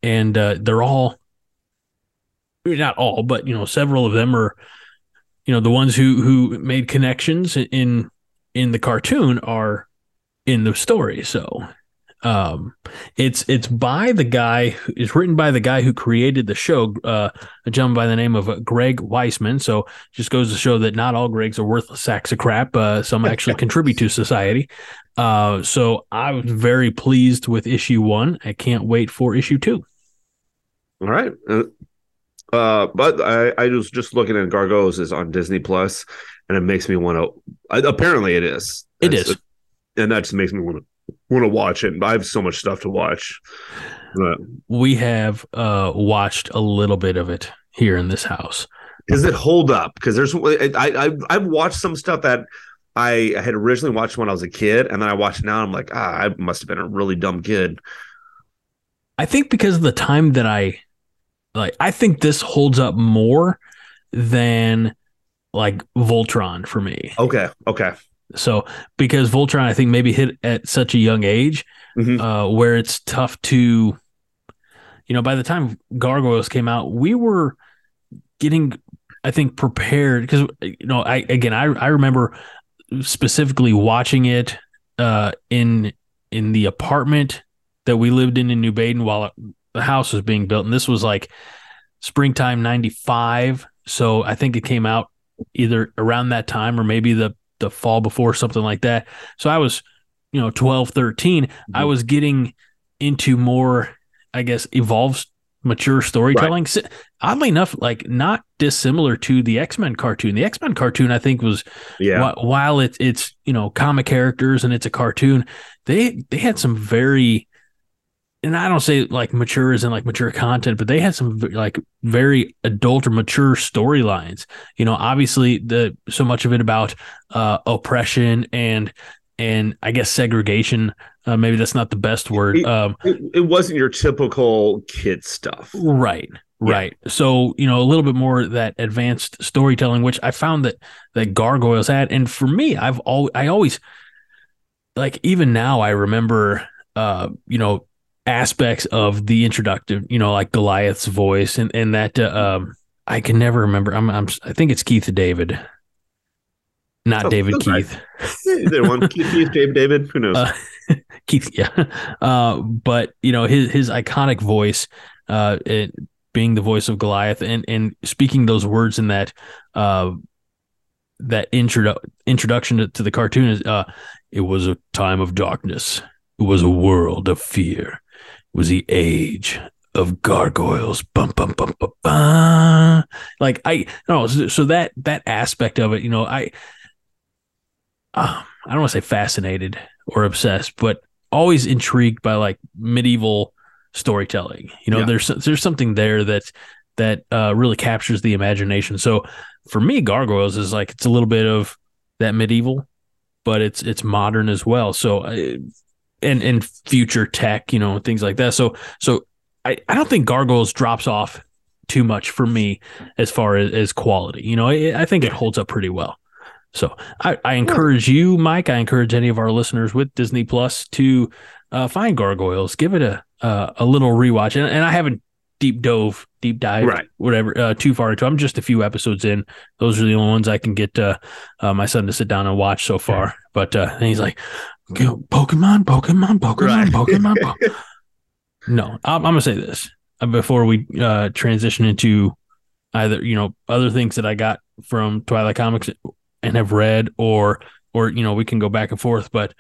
and uh, they're all not all, but you know several of them are, you know, the ones who who made connections in in the cartoon are in the story. So um it's it's by the guy who- it's written by the guy who created the show uh a gentleman by the name of uh, greg weisman so just goes to show that not all gregs are worthless sacks of crap uh some actually (laughs) contribute to society uh so i was very pleased with issue one i can't wait for issue two All right. Uh, uh, but I, I was just looking at Gargoyles is on Disney Plus, and it makes me want to. Apparently, it is. It is. and that just makes me want to want to watch it. I have so much stuff to watch. But we have uh watched a little bit of it here in this house does it hold up? Because there's I, I I've watched some stuff that I had originally watched when I was a kid, and then I watch now. And I'm like, ah, I must have been a really dumb kid. I think because of the time that I like, I think this holds up more than like Voltron for me. Okay, okay, So because Voltron, I think maybe hit at such a young age Mhm. uh, where it's tough to, you know, by the time Gargoyles came out, we were getting, I think, prepared because you know, I again, I I remember specifically watching it uh, in in the apartment that we lived in in New Baden while the house was being built, and this was like springtime '95. So I think it came out either around that time or maybe the the fall before something like that. So I was, you know, 12, 13. I Mhm. was getting into more, I guess, evolved, mature storytelling. Si- Oddly enough, like not dissimilar to the X Men cartoon. The X Men cartoon, I think, was yeah, whi- while it's it's you know comic characters and it's a cartoon, they they had some very, and I don't say like mature isn't like mature content, but they had some like very adult or mature storylines. You know, obviously the so much of it about uh, oppression and and I guess segregation. Uh, maybe that's not the best word. It- Um, it, it wasn't your typical kid stuff. Right. Yeah. Right. So, you know, a little bit more that advanced storytelling, which I found that that Gargoyles had. And for me, I've all I always like even now I remember uh, you know, aspects of the introductive, you know, like Goliath's voice and and that uh, um I can never remember. I'm I'm I think it's Keith David. Not Oh, David that's right. Keith. (laughs) Either one, Keith, Keith, David, David, who knows? Uh, (laughs) Keith, yeah. Uh, but you know his his iconic voice, uh, it, being the voice of Goliath and and speaking those words in that uh that intro introduction to, to the cartoon is uh it was a time of darkness. It was a world of fear. Was the age of gargoyles. Bum, bum, bum, bum, bum. Like I no, so, so that that aspect of it, you know, I uh, I don't want to say fascinated or obsessed, but always intrigued by like medieval storytelling. You know, Yeah. there's there's something there that that uh, really captures the imagination. So for me, Gargoyles is like it's a little bit of that medieval, but it's it's modern as well. So I, and and future tech, you know, things like that. So so I I don't think Gargoyles drops off too much for me as far as, as quality. You know, I, I think it holds up pretty well. So I, I encourage you, Mike. I encourage any of our listeners with Disney Plus to uh, find Gargoyles, give it a uh, a little rewatch. And, and I haven't deep dove, deep dive, Right. whatever, uh, too far into. I'm just a few episodes in. Those are the only ones I can get uh, uh, my son to sit down and watch so far. But uh, and he's like, "Go, Pokemon, Pokemon, Pokemon, Right. Pokemon. (laughs) Po-" no, I'm, I'm gonna say this uh, before we uh, transition into either you know other things that I got from Twilight Comics and have read, or or you know we can go back and forth. But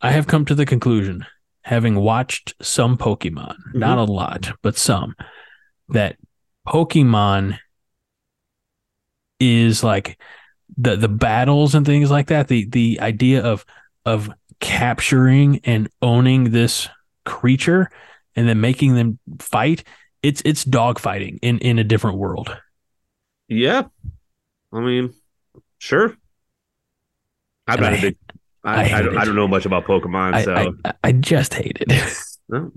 I have come to the conclusion, having watched some Pokemon, not a lot, but some, that Pokemon is like the the battles and things like that. The the idea of of capturing and owning this creature and then making them fight. It's it's dogfighting in in a different world. Yeah. I mean, sure. I'm And not I a big. I, I I, don't, I don't know much about Pokemon, I, so I I just hate it. (laughs) no,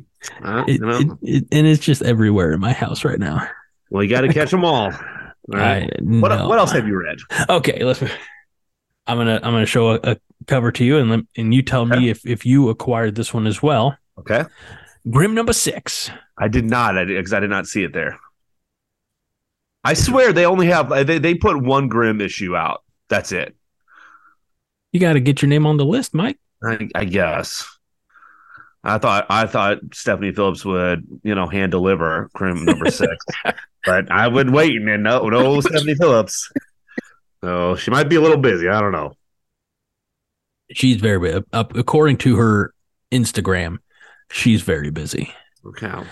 It, you know. it- it- and it's just everywhere in my house right now. well, you got to catch them all. All (laughs) right. What, no. what else have you read? Okay, let's. I'm gonna I'm gonna show a, a cover to you, and let, and you tell me if if you acquired this one as well. Okay. Grim number six. I did not, because I did not see it there. I swear they only have uh, they they put one Grim issue out. That's it. You got to get your name on the list, Mike. I, I guess. I thought I thought Stephanie Phillips would you know hand deliver Grim number (laughs) six, but I would wait and no no Stephanie Phillips. So she might be a little busy. I don't know. She's very bu- up according to her Instagram. She's very busy. Okay, I'll,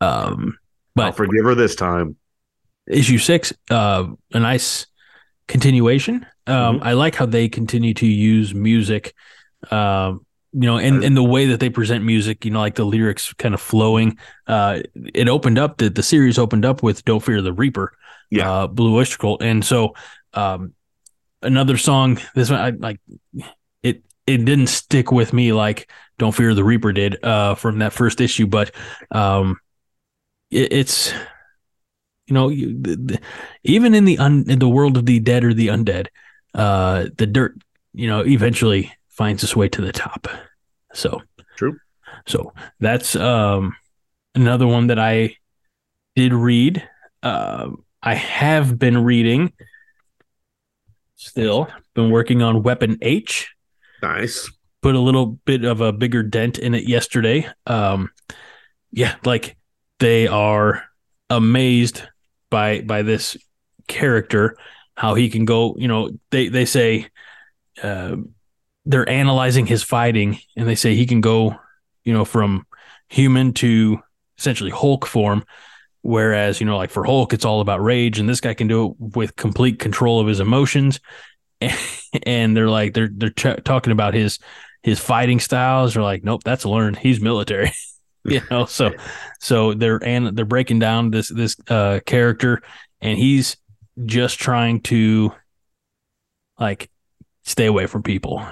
Um, I'll but forgive her this time. issue six, uh, a nice continuation. Um, Mhm. I like how they continue to use music, um, you know, and, and the way that they present music, you know, like the lyrics kind of flowing. Uh, it opened up the, the series opened up with "Don't Fear the Reaper," Yeah. uh, Blue Oyster Cult, and so um, another song. This one, I like it. Didn't stick with me like "Don't Fear the Reaper" did uh, from that first issue, but um, it, it's you know you, the, the, even in the un, in the world of the dead or the undead uh the dirt you know eventually finds its way to the top so True. so that's um another one that i did read uh, i have been reading still been working on weapon h Nice. put a little bit of a bigger dent in it yesterday. Um, yeah, like they are amazed by by this character, how he can go. You know, they they say uh, they're analyzing his fighting, and they say he can go, you know, from human to essentially Hulk form. Whereas, you know, like for Hulk, it's all about rage, and this guy can do it with complete control of his emotions. (laughs) And they're like, they're they're talking about his his fighting styles are like, nope, that's learned. He's military, (laughs) you (laughs) know. So, so they're and they're breaking down this this uh, character, and he's just trying to like stay away from people.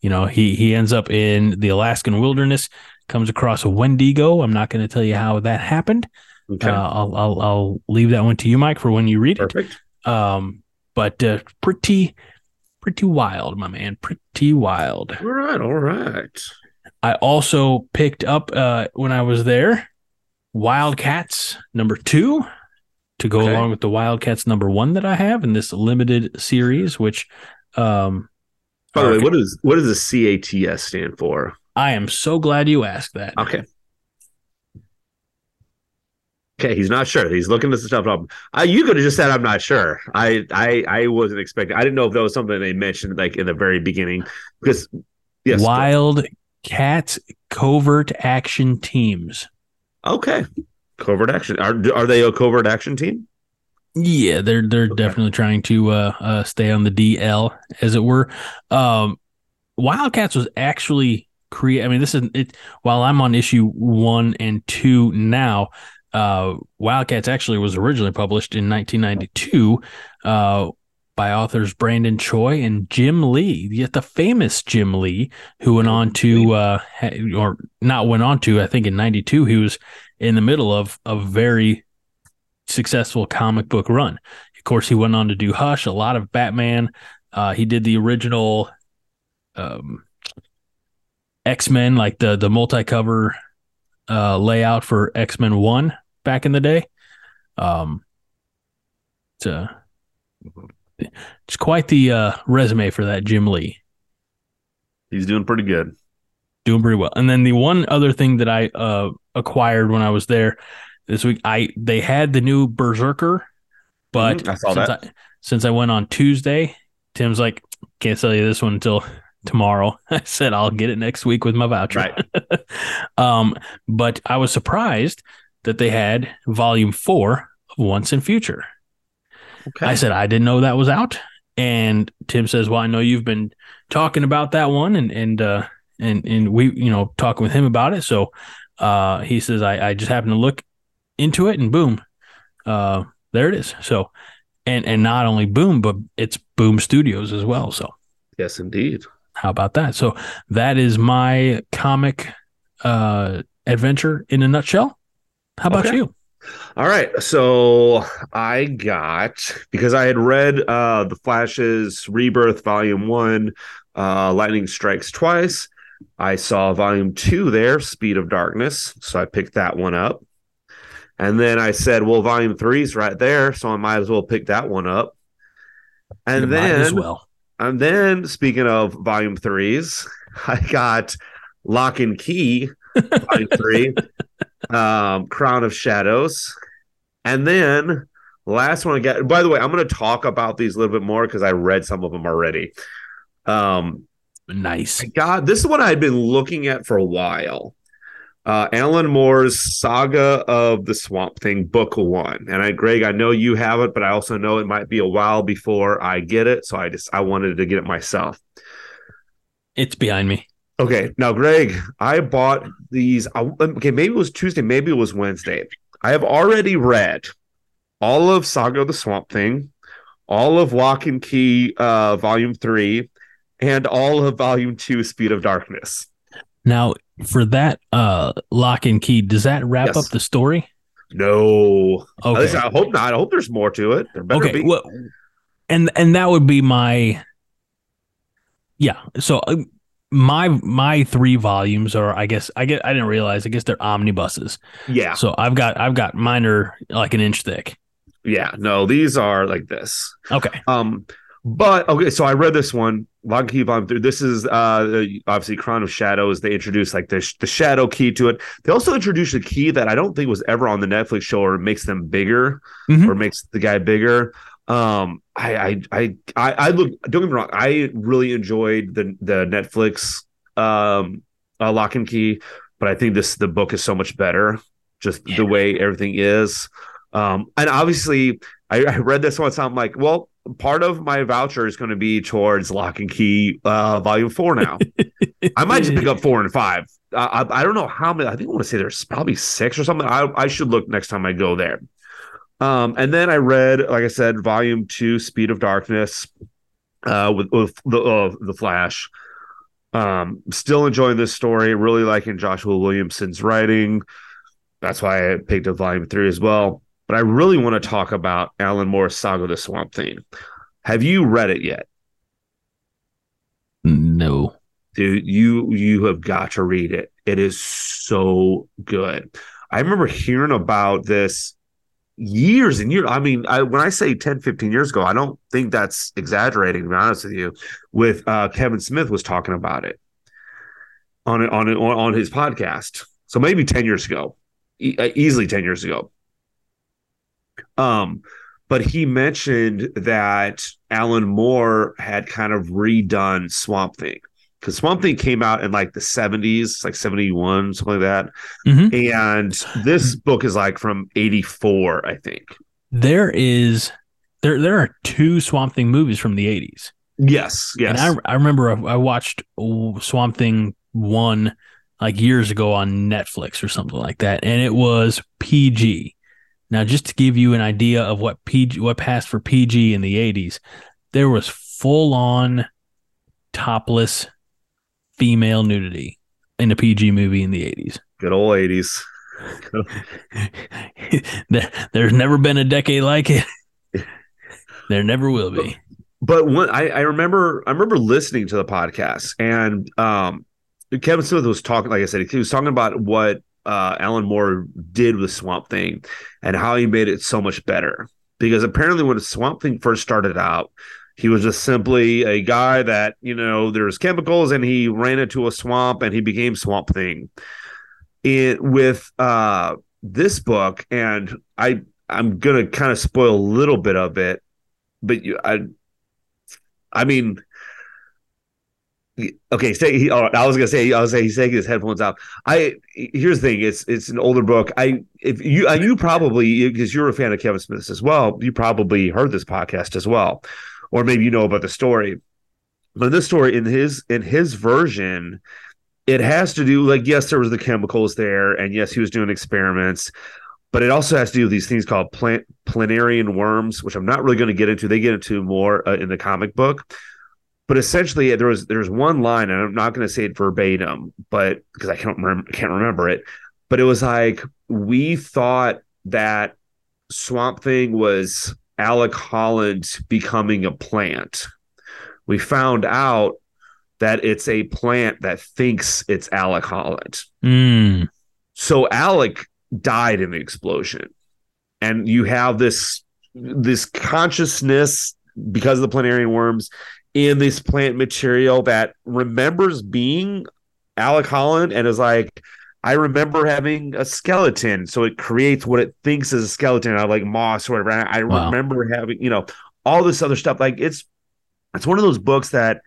You know, he he ends up in the Alaskan wilderness, comes across a Wendigo. I'm not going to tell you how that happened. Okay. Uh, I'll I'll I'll leave that one to you, Mike, for when you read it. Perfect. Um, but uh, pretty pretty wild, my man. Pretty wild. All right. All right. I also picked up uh, when I was there Wildcats number two to go Okay. along with the Wildcats number one that I have in this limited series, which um, By the way, what is what does the CATS stand for? I am so glad you asked that. Okay. Okay, he's not sure. He's looking this stuff up. Uh, you could have just said, "I'm not sure." I, I, I wasn't expecting. I didn't know if that was something they mentioned like in the very beginning because yes, Wild Cat covert action teams. Okay, covert action. Are are they a covert action team? Yeah, they're they're okay. definitely trying to uh, uh, stay on the DL, as it were. Um, Wildcats was actually create. I mean, this is it. While I'm on issue one and two now, uh, Wildcats actually was originally published in 1992 uh, by authors Brandon Choi and Jim Lee, yet the famous Jim Lee, who went on to, uh, or not went on to, I think in 92, he was in the middle of a very successful comic book run. Of course, he went on to do Hush, a lot of Batman. Uh, he did the original um, X Men, like the the multi cover uh, layout for X Men One back in the day. Um, it's a, it's quite the uh, resume for that Jim Lee. He's doing pretty good, doing pretty well. And then the one other thing that I uh, acquired when I was there this week, I they had the new Berserker, but mm-hmm. I saw since that. I, since I went on Tuesday, Tim's like, can't sell you this one until tomorrow. (laughs) I said I'll get it next week with my voucher. Right. (laughs) um, but I was surprised that they had volume four of Once and Future. Okay. I said I didn't know that was out. And Tim says, Well, I know you've been talking about that one and and uh and and we, you know, talking with him about it. So uh he says I, I just happened to look into it and boom, uh there it is. So and and not only boom, but it's Boom Studios as well. So yes, indeed. How about that? So that is my comic uh, adventure in a nutshell. How about okay. you? All right. So I got because I had read uh The Flash's Rebirth Volume One, uh Lightning Strikes Twice. I saw volume two there, Speed of Darkness. So I picked that one up. And then I said, well, volume three is right there. So I might as well pick that one up. And you then well. And then, speaking of volume threes, (laughs) I got Locke and Key, volume (laughs) three, um, Crown of Shadows. And then last one I got, by the way, I'm going to talk about these a little bit more because I read some of them already. Um, nice. God, this is what I had been looking at for a while uh, Alan Moore's Saga of the Swamp Thing, Book One. And I, Greg, I know you have it, but I also know it might be a while before I get it, so I just I wanted to get it myself. It's behind me. Okay, now Greg, I bought these. Okay, maybe it was Tuesday, maybe it was Wednesday. I have already read all of Saga of the Swamp Thing, all of Locke and Key, uh, Volume Three, and all of Volume Two, Speed of Darkness. Now, for that uh Locke and Key, does that wrap yes. up the story? No. Okay. I hope not. I hope there's more to it. There better okay. Be. Well, and and that would be my yeah. So uh, my my three volumes are I guess I get I didn't realize I guess they're omnibuses. Yeah. So I've got I've got mine are like an inch thick. Yeah. No, these are like this. Okay. Um but okay, so I read this one, Log Key Volume Three. This is uh obviously Crown of Shadows. They introduced like the the shadow key to it. They also introduced a key that I don't think was ever on the Netflix show, or makes them bigger, mm-hmm. or makes the guy bigger. Um, I I I I, I look. Don't get me wrong. I really enjoyed the the Netflix um uh, Locke and Key, but I think this the book is so much better. Just yeah. the way everything is. Um, and obviously, I, I read this once. I'm like, well, part of my voucher is going to be towards Locke and Key uh, Volume Four. Now, (laughs) I might just pick up four and five. Uh, I, I don't know how many. I think I want to say there's probably six or something. I, I should look next time I go there. Um, and then I read, like I said, Volume Two, Speed of Darkness, uh, with, with the uh, the Flash. Um, still enjoying this story. Really liking Joshua Williamson's writing. That's why I picked up Volume Three as well but I really want to talk about Alan Moore's Saga of the Swamp Thing. Have you read it yet? No. Dude, you you have got to read it. It is so good. I remember hearing about this years and years. I mean, I, when I say 10, 15 years ago, I don't think that's exaggerating, to be honest with you. With uh, Kevin Smith was talking about it on on on his podcast. So maybe 10 years ago, e- uh, easily 10 years ago. Um, but he mentioned that Alan Moore had kind of redone Swamp Thing because Swamp Thing came out in like the 70s, like 71, something like that. Mhm. And this book is like from 84, I think. There is there there are two Swamp Thing movies from the 80s. Yes, yes. And I I remember I, I watched Swamp Thing 1 like years ago on Netflix or something like that and it was PG. Now just to give you an idea of what PG what passed for PG in the 80s, there was full on topless female nudity in a PG movie in the 80s. Good old 80s. (laughs) there's never been a decade like it. (laughs) There never will be. But I, I remember, I remember listening to the podcast, and um, Kevin Smith was talking. Like I said, he was talking about what uh, Alan Moore did with Swamp Thing and how he made it so much better. Because apparently, when Swamp Thing first started out, he was just simply a guy that you know there's chemicals, and he ran into a swamp, and he became Swamp Thing. It with uh, this book, and I I'm gonna kind of spoil a little bit of it, but you, I I mean, okay. Say he. Oh, I was gonna say. I was say he's taking his headphones out. I here's the thing. It's it's an older book. I if you you probably because you're a fan of Kevin Smith as well. You probably heard this podcast as well, or maybe you know about the story. But this story in his in his version, it has to do like yes, there was the chemicals there, and yes, he was doing experiments. But it also has to do with these things called plant planarian worms, which I'm not really going to get into. They get into more uh, in the comic book but essentially there was there's one line and i'm not going to say it verbatim but because i can't remember can't remember it but it was like we thought that swamp thing was alec holland becoming a plant. We found out that it's a plant that thinks it's alec holland. Mm. so alec died in the explosion. And you have this this consciousness because of the planarian worms in this plant material that remembers being Alec Holland and is like, I remember having a skeleton, so it creates what it thinks is a skeleton out of like moss or whatever. I Wow. remember having, you know, all this other stuff. Like it's it's one of those books that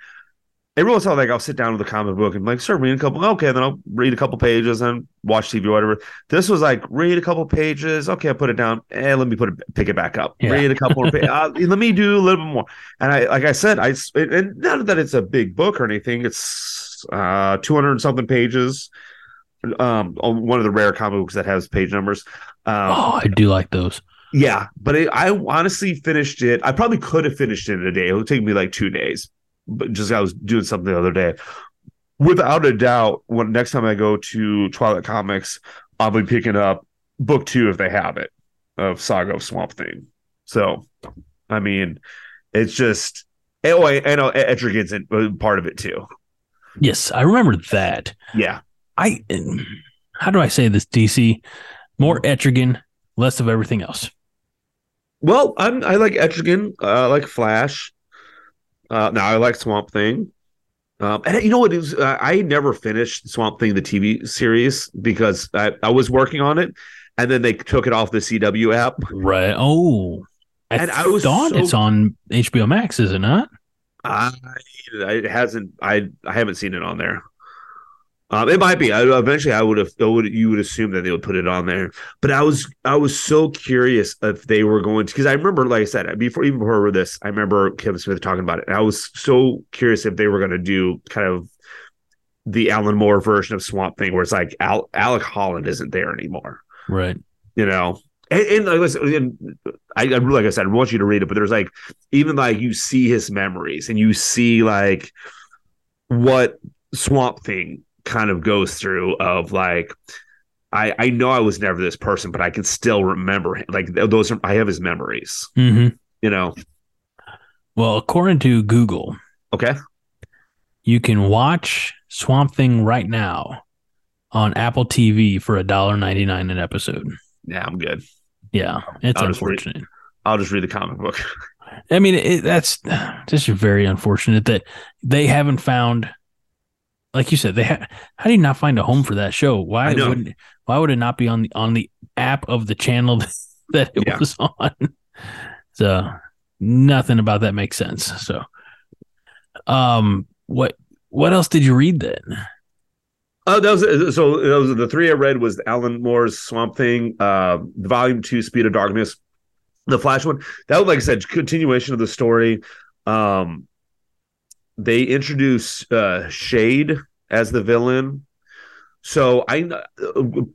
every once in a while, like I'll sit down with a comic book and like start reading a couple. Okay, then I'll read a couple pages and watch TV or whatever. This was like read a couple pages. Okay, I put it down. And let me put it, pick it back up. Yeah. Read a couple more. pa- (laughs) uh, let me do a little bit more. And I, like I said, I and not that it's a big book or anything. It's uh 200 something pages. Um, on one of the rare comic books that has page numbers. Um, Oh, I do like those. yeah, but it, I honestly finished it. I probably could have finished it in a day. It would take me like two days, but just I was doing something the other day. Without a doubt, when next time I go to Twilight Comics, I'll be picking up book two if they have it of Saga of Swamp Thing. So, I mean, it's just oh, I, I know Etrigan's uh, part of it too. Yes, I remember that. Yeah, I how do I say this, DC? More Etrigan, less of everything else. Well, I'm I like Etrigan. Uh, I like Flash. Uh, now I like Swamp Thing. Um, and you know what is uh, I never finished Swamp Thing the TV series because I, I was working on it, and then they took it off the CW app. Right. Oh. I, And I was thought so- it's on HBO Max, is it not? I it hasn't I I haven't seen it on there. Um, it might be. I, eventually, I would have. I would you would assume that they would put it on there, but I was I was so curious if they were going to because I remember, like I said, before even before this, I remember Kevin Smith talking about it, and I was so curious if they were going to do kind of the Alan Moore version of Swamp Thing, where it's like Al, Alec Holland isn't there anymore, Right. you know. And, and like I said, and I, I like I said, I want you to read it, but there's like even like you see his memories and you see like what Swamp Thing kind of goes through of like I I know I was never this person, but I can still remember him. Like those are I have his memories, hmm you know. Well, according to Google, Okay. you can watch Swamp Thing right now on Apple TV for a dollar ninety nine an episode. Yeah, I'm good. Yeah, it's I'll just read- unfortunate. I'll just read the comic book. I mean, it, that's (sighs) just very unfortunate that they haven't found, like you said, they ha- how do you not find a home for that show? Why I know. would why would it not be on the on the app of the channel (laughs) that it Yeah. was on. So nothing about that makes sense. So, um, what what else did you read then? Oh, that was so. Those are the three I read was Alan Moore's Swamp Thing, uh, Volume Two, Speed of Darkness, the Flash one. That was, like I said, continuation of the story. Um, they introduce uh, Shade as the villain. So I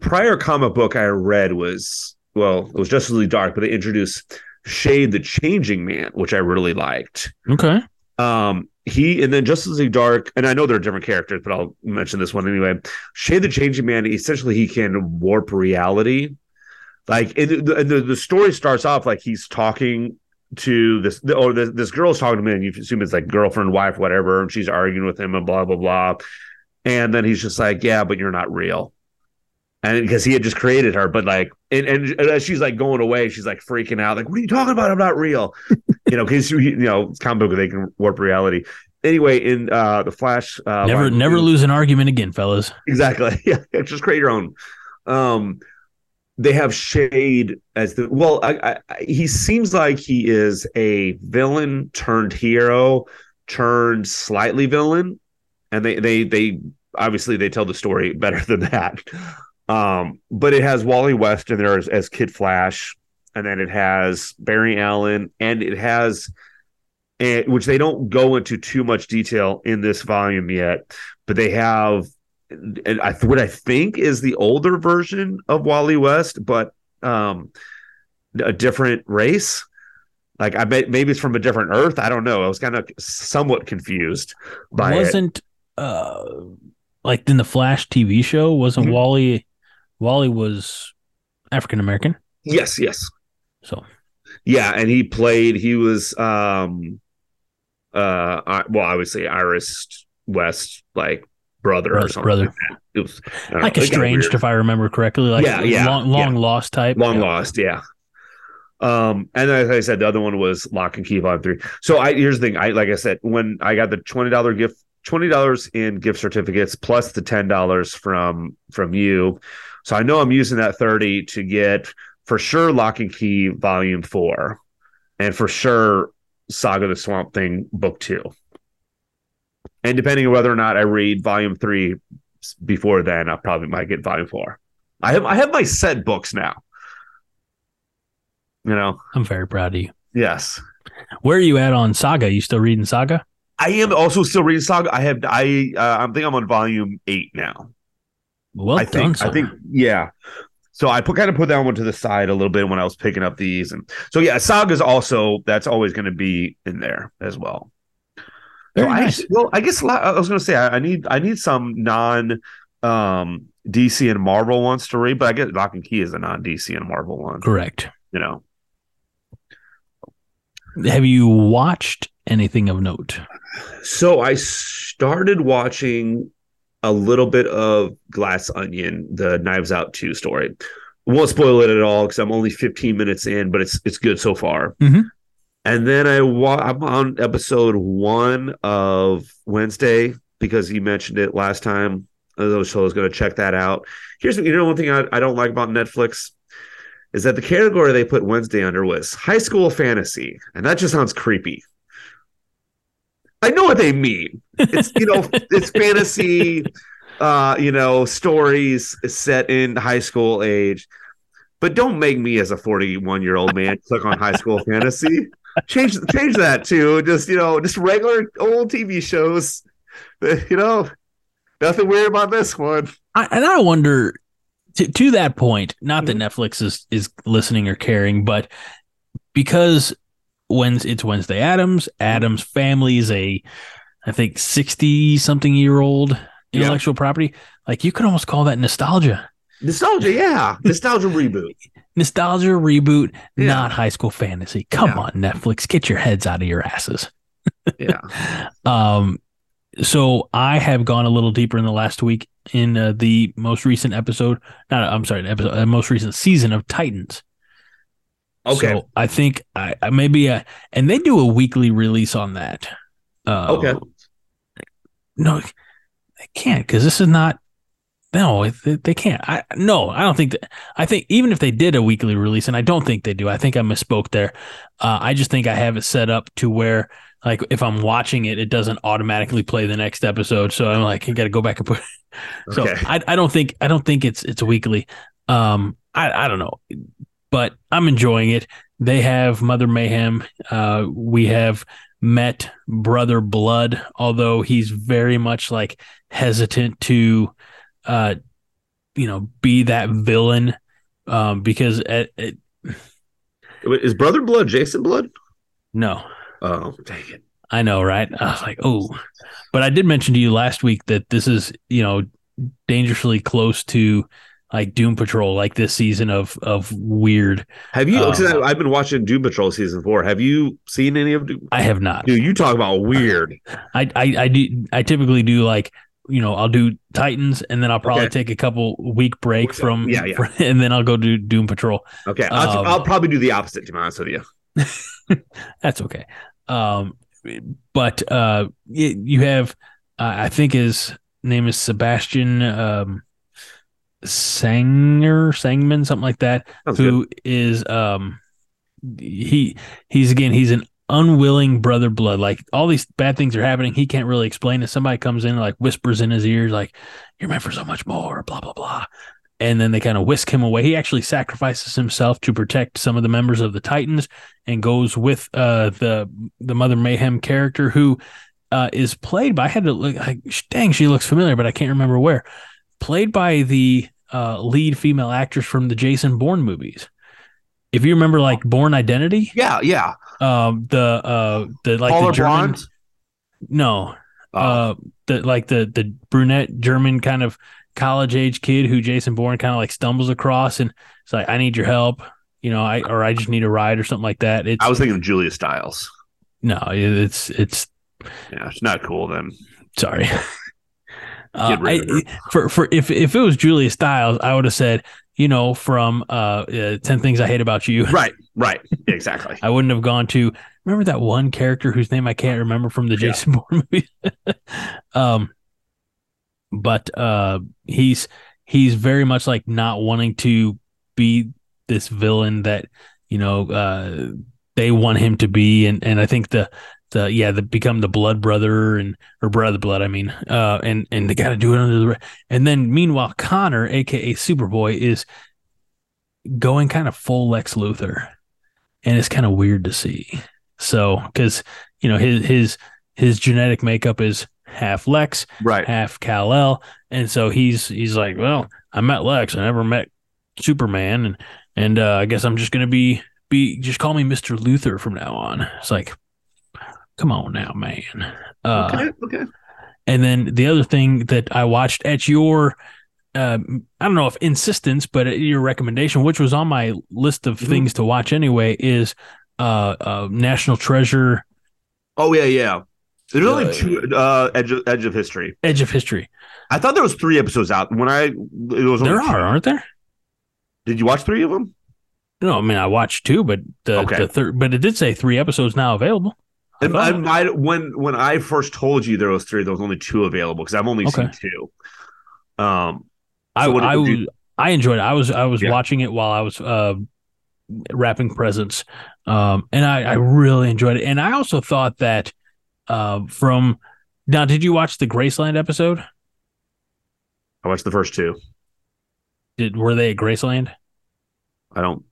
prior comic book I read was well, it was Justice League Dark, but they introduced Shade, the Changing Man, which I really liked. Okay. Um, he and then Justice League Dark, and I know they're different characters, but I'll mention this one anyway. Shade the Changing Man, essentially, he can warp reality. Like, and the, and the, the story starts off like he's talking to this, or this, this girl's talking to me and you assume it's like girlfriend, wife, whatever, and she's arguing with him and blah, blah, blah. And then he's just like, Yeah, but you're not real. And because he had just created her, but like, and, and as she's like going away, she's like freaking out, like, What are you talking about? I'm not real (laughs) you know, because you know, it's comic book they can warp reality. Anyway, in uh the Flash, uh, never never two- lose an argument again, fellas. exactly. (laughs) Yeah, just create your own. Um, they have Shade as the well. I, I, he seems like he is a villain turned hero turned slightly villain, and they they they obviously they tell the story (laughs) better than that. Um, but it has Wally West in there as, as Kid Flash, and then it has Barry Allen, and it has, and, which they don't go into too much detail in this volume yet, but they have, and I, what I think is the older version of Wally West, but um, a different race. Like I bet maybe it's from a different Earth. I don't know. I was kind of somewhat confused by it. wasn't uh like in the Flash TV show? Wasn't Mhm. Wally? Wally was African American. Yes, yes. So Yeah, and he played. He was, um, uh, I, well, I would say Iris West, like brother, or brother, something. brother. Like, that. It was like it estranged, if I remember correctly. Like Yeah, yeah, long, long lost type. long Yeah. lost. Yeah. Um, and as I said, the other one was Locke and Key Volume Three. So I here's the thing. I like I said when I got the twenty dollar gift, twenty dollars in gift certificates plus the ten dollars from from you. So I know I'm using that thirty to get for sure Locke and Key Volume Four, and for sure Saga the Swamp Thing Book Two. And depending on whether or not I read Volume Three before then, I probably might get Volume Four. I have I have my set books now. You know, I'm very proud of you. yes. Where are you at on Saga? You still reading Saga? I am also still reading Saga. I have I uh, I think I'm on volume eight now. Well I think sir. I think yeah. So I put kind of put that one to the side a little bit when I was picking up these, and so yeah, Saga's also that's always going to be in there as well. Very so nice. I, well, I guess a lot- I was going to say I, I need I need some non um DC and Marvel ones to read, but I guess Locke and Key is a non DC and Marvel one. Correct. You know, Have you watched anything of note? So I started watching a little bit of Glass Onion, the Knives Out 2 story. Won't spoil it at all because I'm only 15 minutes in, but it's it's good so far. Mhm. And then I wa- I'm on episode one of Wednesday because you mentioned it last time. So I was going to check that out. Here's you know one thing I, I don't like about Netflix is that the category they put Wednesday under was high school fantasy, and that just sounds creepy. I know what they mean. It's you know (laughs) it's fantasy, uh, you know stories set in high school age, but don't make me as a 41 year old man click on high school fantasy. Change change that to just you know just regular old TV shows. (laughs) You know, nothing weird about this one. I, and I wonder to, to that point, not Mm-hmm. that Netflix is is listening or caring, but because when it's Wednesday Addams, Mm-hmm. Addams family is a I think 60 something year old Yeah. intellectual property. Like you could almost call that nostalgia. Nostalgia, yeah, nostalgia reboot. (laughs) Nostalgia reboot, Yeah. not high school fantasy. Come Yeah. on, Netflix, get your heads out of your asses. Yeah, (laughs) Um, so I have gone a little deeper in the last week in uh, the most recent episode. Not, I'm sorry, episode, uh, most recent season of Titans. okay, So I think I, I maybe uh and they do a weekly release on that. Uh, Okay. No, they can't because this is not No, they can't. I no, I don't think that. I think even if they did a weekly release, and I don't think they do. I think I misspoke there. Uh, I just think I have it set up to where, like, if I'm watching it, it doesn't automatically play the next episode. So I'm like, I got to go back and put. (laughs) So Okay. I, I don't think I don't think it's it's weekly. Um, I I don't know, but I'm enjoying it. They have Mother Mayhem. Uh, we have met Brother Blood, although he's very much like hesitant to, uh, you know, be that villain. Um, because it, it Is Brother Blood Jason Blood? no, Oh, dang it. I know, right? I was like, oh, but I did mention to you last week that this is, you know, dangerously close to like Doom Patrol, like this season of of weird. Have you? Um, I, I've been watching Doom Patrol season four. Have you seen any of Doom? I have not. Dude, you talk about weird. (laughs) I I, I do. I typically do like you know I'll do Titans and then I'll probably Okay. take a couple week break from. Yeah, yeah. (laughs) and then I'll go do Doom Patrol. Okay, I'll, Um, I'll probably do the opposite. To be honest with you, (laughs) That's okay. Um, but uh, you have uh, I think his name is Sebastian um, Sanger Sangman something like that. Sounds good. who is um he he's again he's an unwilling brother blood. Like all these bad things are happening. He can't really explain it. Somebody comes in and like whispers in his ears like you're meant for so much more blah blah blah. And then they kind of whisk him away. He actually sacrifices himself to protect some of the members of the titans and goes with uh the the mother mayhem character who uh is played by i had to look like dang she looks familiar but i can't remember where. Played by the uh, lead female actress from the Jason Bourne movies. If you remember, like Bourne Identity, yeah, yeah. um, the uh, the like the German, blonde. no, Oh, uh, the like the the brunette German kind of college age kid who Jason Bourne kind of like stumbles across and it's like, I need your help, you know, I or I just need a ride or something like that. It's I was thinking of Julia Stiles. no, it's it's Yeah, it's not cool then. sorry. (laughs) Uh, Get rid of I, for for if if it was Julia Stiles, I would have said, you know, from uh, uh, Ten Things I Hate About You. (laughs) Right, right, exactly. I wouldn't have gone to remember that one character whose name I can't remember from the Yeah. Jason Bourne (laughs) movie. um, but uh, he's he's very much like not wanting to be this villain that you know uh, they want him to be, and and I think the the yeah the become the blood brother and or brother blood I mean uh and and they got to do it under the and then meanwhile Connor aka Superboy is going kind of full Lex Luthor and it's kind of weird to see. So because you know his his his genetic makeup is half Lex Right. half Kal El and so he's he's like well I met Lex. I never met Superman and and uh, I guess I'm just gonna be be just call me Mister Luthor from now on. It's like come on now man uh, okay, okay. and then the other thing that I watched at your, uh, I don't know if insistence, but at your recommendation, which was on my list of Mhm. things to watch anyway, is uh, uh, National Treasure Oh yeah, yeah. There's Uh, only two uh, edge of, edge of history. Edge of History. I thought there was three episodes out. When I it was There two. are, aren't there? Did you watch three of them? No, I mean I watched two, but the, Okay. the third, but it did say three episodes now available. I thought- I when when I first told you there was three, there was only two available because I've only seen two. Um, I So I, I enjoyed it. I was I was Yeah. watching it while I was uh, wrapping presents, um, and I, I really enjoyed it. And I also thought that uh, from now, did you watch the Graceland episode? I watched the first two. Did were they at Graceland? I don't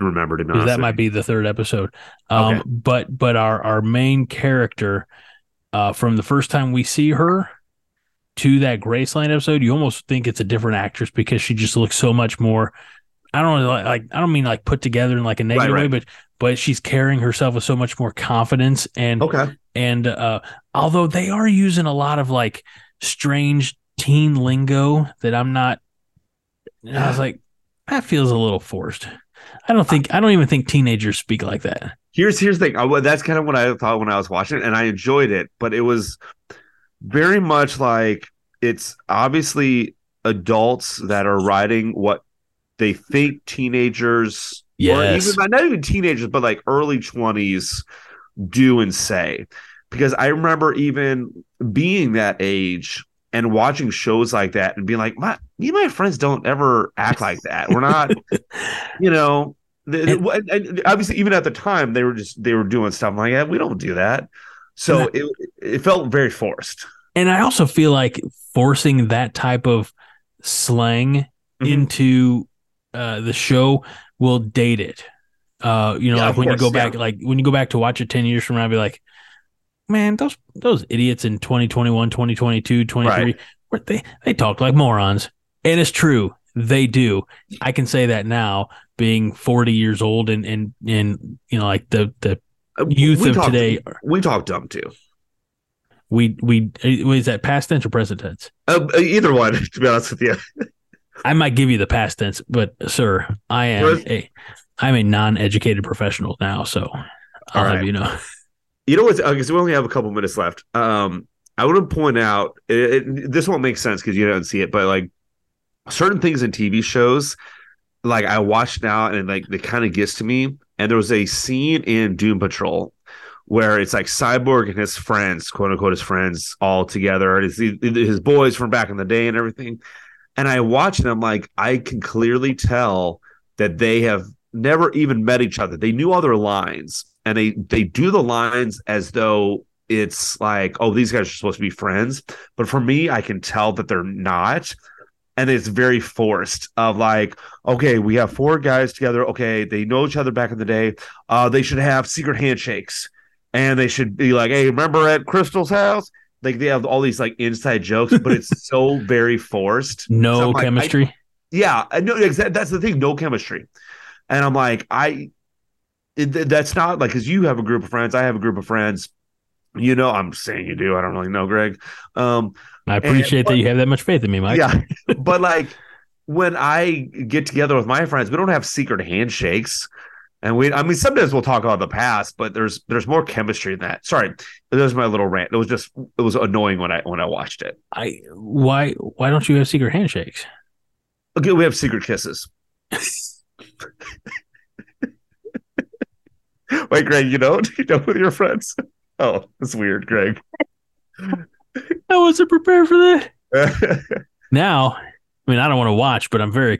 remember to that might be the third episode. Um, Okay. But but our our main character, uh, from the first time we see her to that Graceland episode, you almost think it's a different actress because she just looks so much more. I don't know, like, like I don't mean like put together in like a negative way, right. but but she's carrying herself with so much more confidence and Okay. and uh, although they are using a lot of like strange teen lingo that I'm not, I was like, that feels a little forced. I don't think I don't even think teenagers speak like that. Here's here's the thing. I, that's kind of what I thought when I was watching it, and I enjoyed it, but it was very much like it's obviously adults that are writing what they think teenagers, or Yes. even not even teenagers, but like early twenties do and say. Because I remember even being that age and watching shows like that and being like, my me and my friends don't ever act like that. We're not, (laughs) you know. And, and obviously, even at the time, they were just they were doing stuff like, yeah, we don't do that. So it it felt very forced. And I also feel like forcing that type of slang Mhm. into uh, the show will date it. Uh, you know, Yeah, like when course, you go yeah. back, like when you go back to watch it 10 years from now, be like, man, those, those idiots in 2021, 2022, 23, Right. they, they talk like morons. And it's true. They do. I can say that now being 40 years old and, and, and, you know, like the, the Uh, youth we of talk- today, we talk dumb too. we, we, is that past tense or present tense? Uh, either one, (laughs) to be honest with you. I might give you the past tense, but sir, I am a I'm a non-educated professional now, so I'll All have you know. You know what? Because we only have a couple minutes left. Um, I want to point out it, it, this won't make sense because you don't see it, but like certain things in TV shows, like I watch now and like it kind of gets to me. And there was a scene in Doom Patrol where it's like Cyborg and his friends, quote unquote, his friends all together, it's his boys from back in the day and everything. And I watch them like I can clearly tell that they have never even met each other. They knew all their lines, and they they do the lines as though it's like, oh, these guys are supposed to be friends. But for me, I can tell that they're not. And it's very forced of like, okay, we have four guys together. Okay, they know each other back in the day. Uh, they should have secret handshakes. And they should be like, hey, remember at Crystal's house? Like they have all these like inside jokes, but it's (laughs) so very forced. No I'm like, I- chemistry. yeah, know. That's the thing. No chemistry, and I'm like, I. It, that's not like because you have a group of friends. I have a group of friends. You know, I'm saying you do. I don't really know, Greg. Um, I appreciate but- that you have that much faith in me, Mike. yeah, (laughs) but like when I get together with my friends, we don't have secret handshakes. And we, I mean, sometimes we'll talk about the past, but there's there's more chemistry in that. Sorry, that was my little rant. It was just it was annoying when I when I watched it. I why why don't you have secret handshakes? Okay, we have secret kisses. (laughs) (laughs) Wait, Greg, you don't? (laughs) You know with your friends? (laughs) Oh, that's weird, Greg. I wasn't prepared for that. Now, I mean, I don't want to watch, but I'm very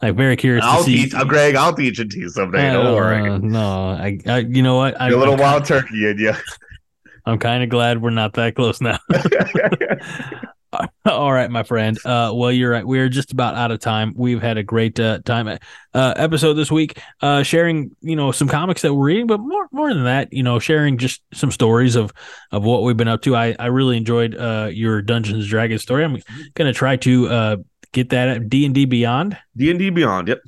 like very curious I'll to see. teach, oh, Greg. I'll teach it to you someday. Don't Uh, worry. No, I, I you know what? I, a little I'm, wild turkey in you. I'm kind of glad we're not that close now. (laughs) All right, my friend. Uh, well, you're right. We're just about out of time. We've had a great uh, time uh, episode this week, uh, sharing you know some comics that we're reading, but more more than that, you know, sharing just some stories of of what we've been up to. I I really enjoyed uh, your Dungeons and Dragons story. I'm gonna try to uh, get that at D and D Beyond. D and D Beyond. Yep.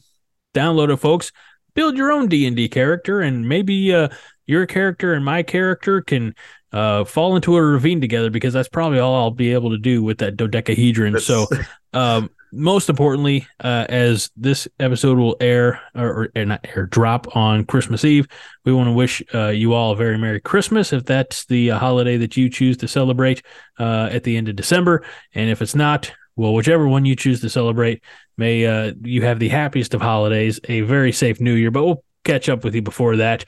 Download it, folks. Build your own D and D character, and maybe uh, your character and my character can uh, fall into a ravine together because that's probably all I'll be able to do with that dodecahedron. So, (laughs) um, most importantly, uh, as this episode will air or, or not air drop on Christmas Eve, we want to wish uh, you all a very Merry Christmas if that's the uh, holiday that you choose to celebrate uh, at the end of December. And if it's not, well, whichever one you choose to celebrate, may uh, you have the happiest of holidays, a very safe New Year. But we'll catch up with you before that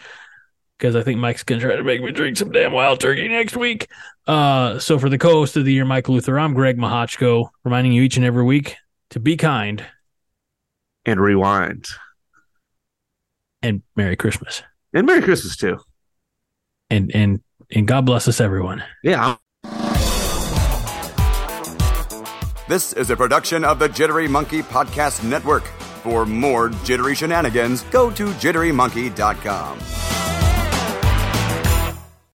because I think Mike's gonna try to make me drink some damn wild turkey next week. Uh, so for the co-host of the year, Mike Luther, I'm Greg Mahochko, reminding you each and every week to be kind and rewind. and Merry Christmas, And Merry Christmas too. and and and God bless us, everyone. Yeah. This is a production of the Jittery Monkey Podcast Network. For more jittery shenanigans, go to jitterymonkey.com.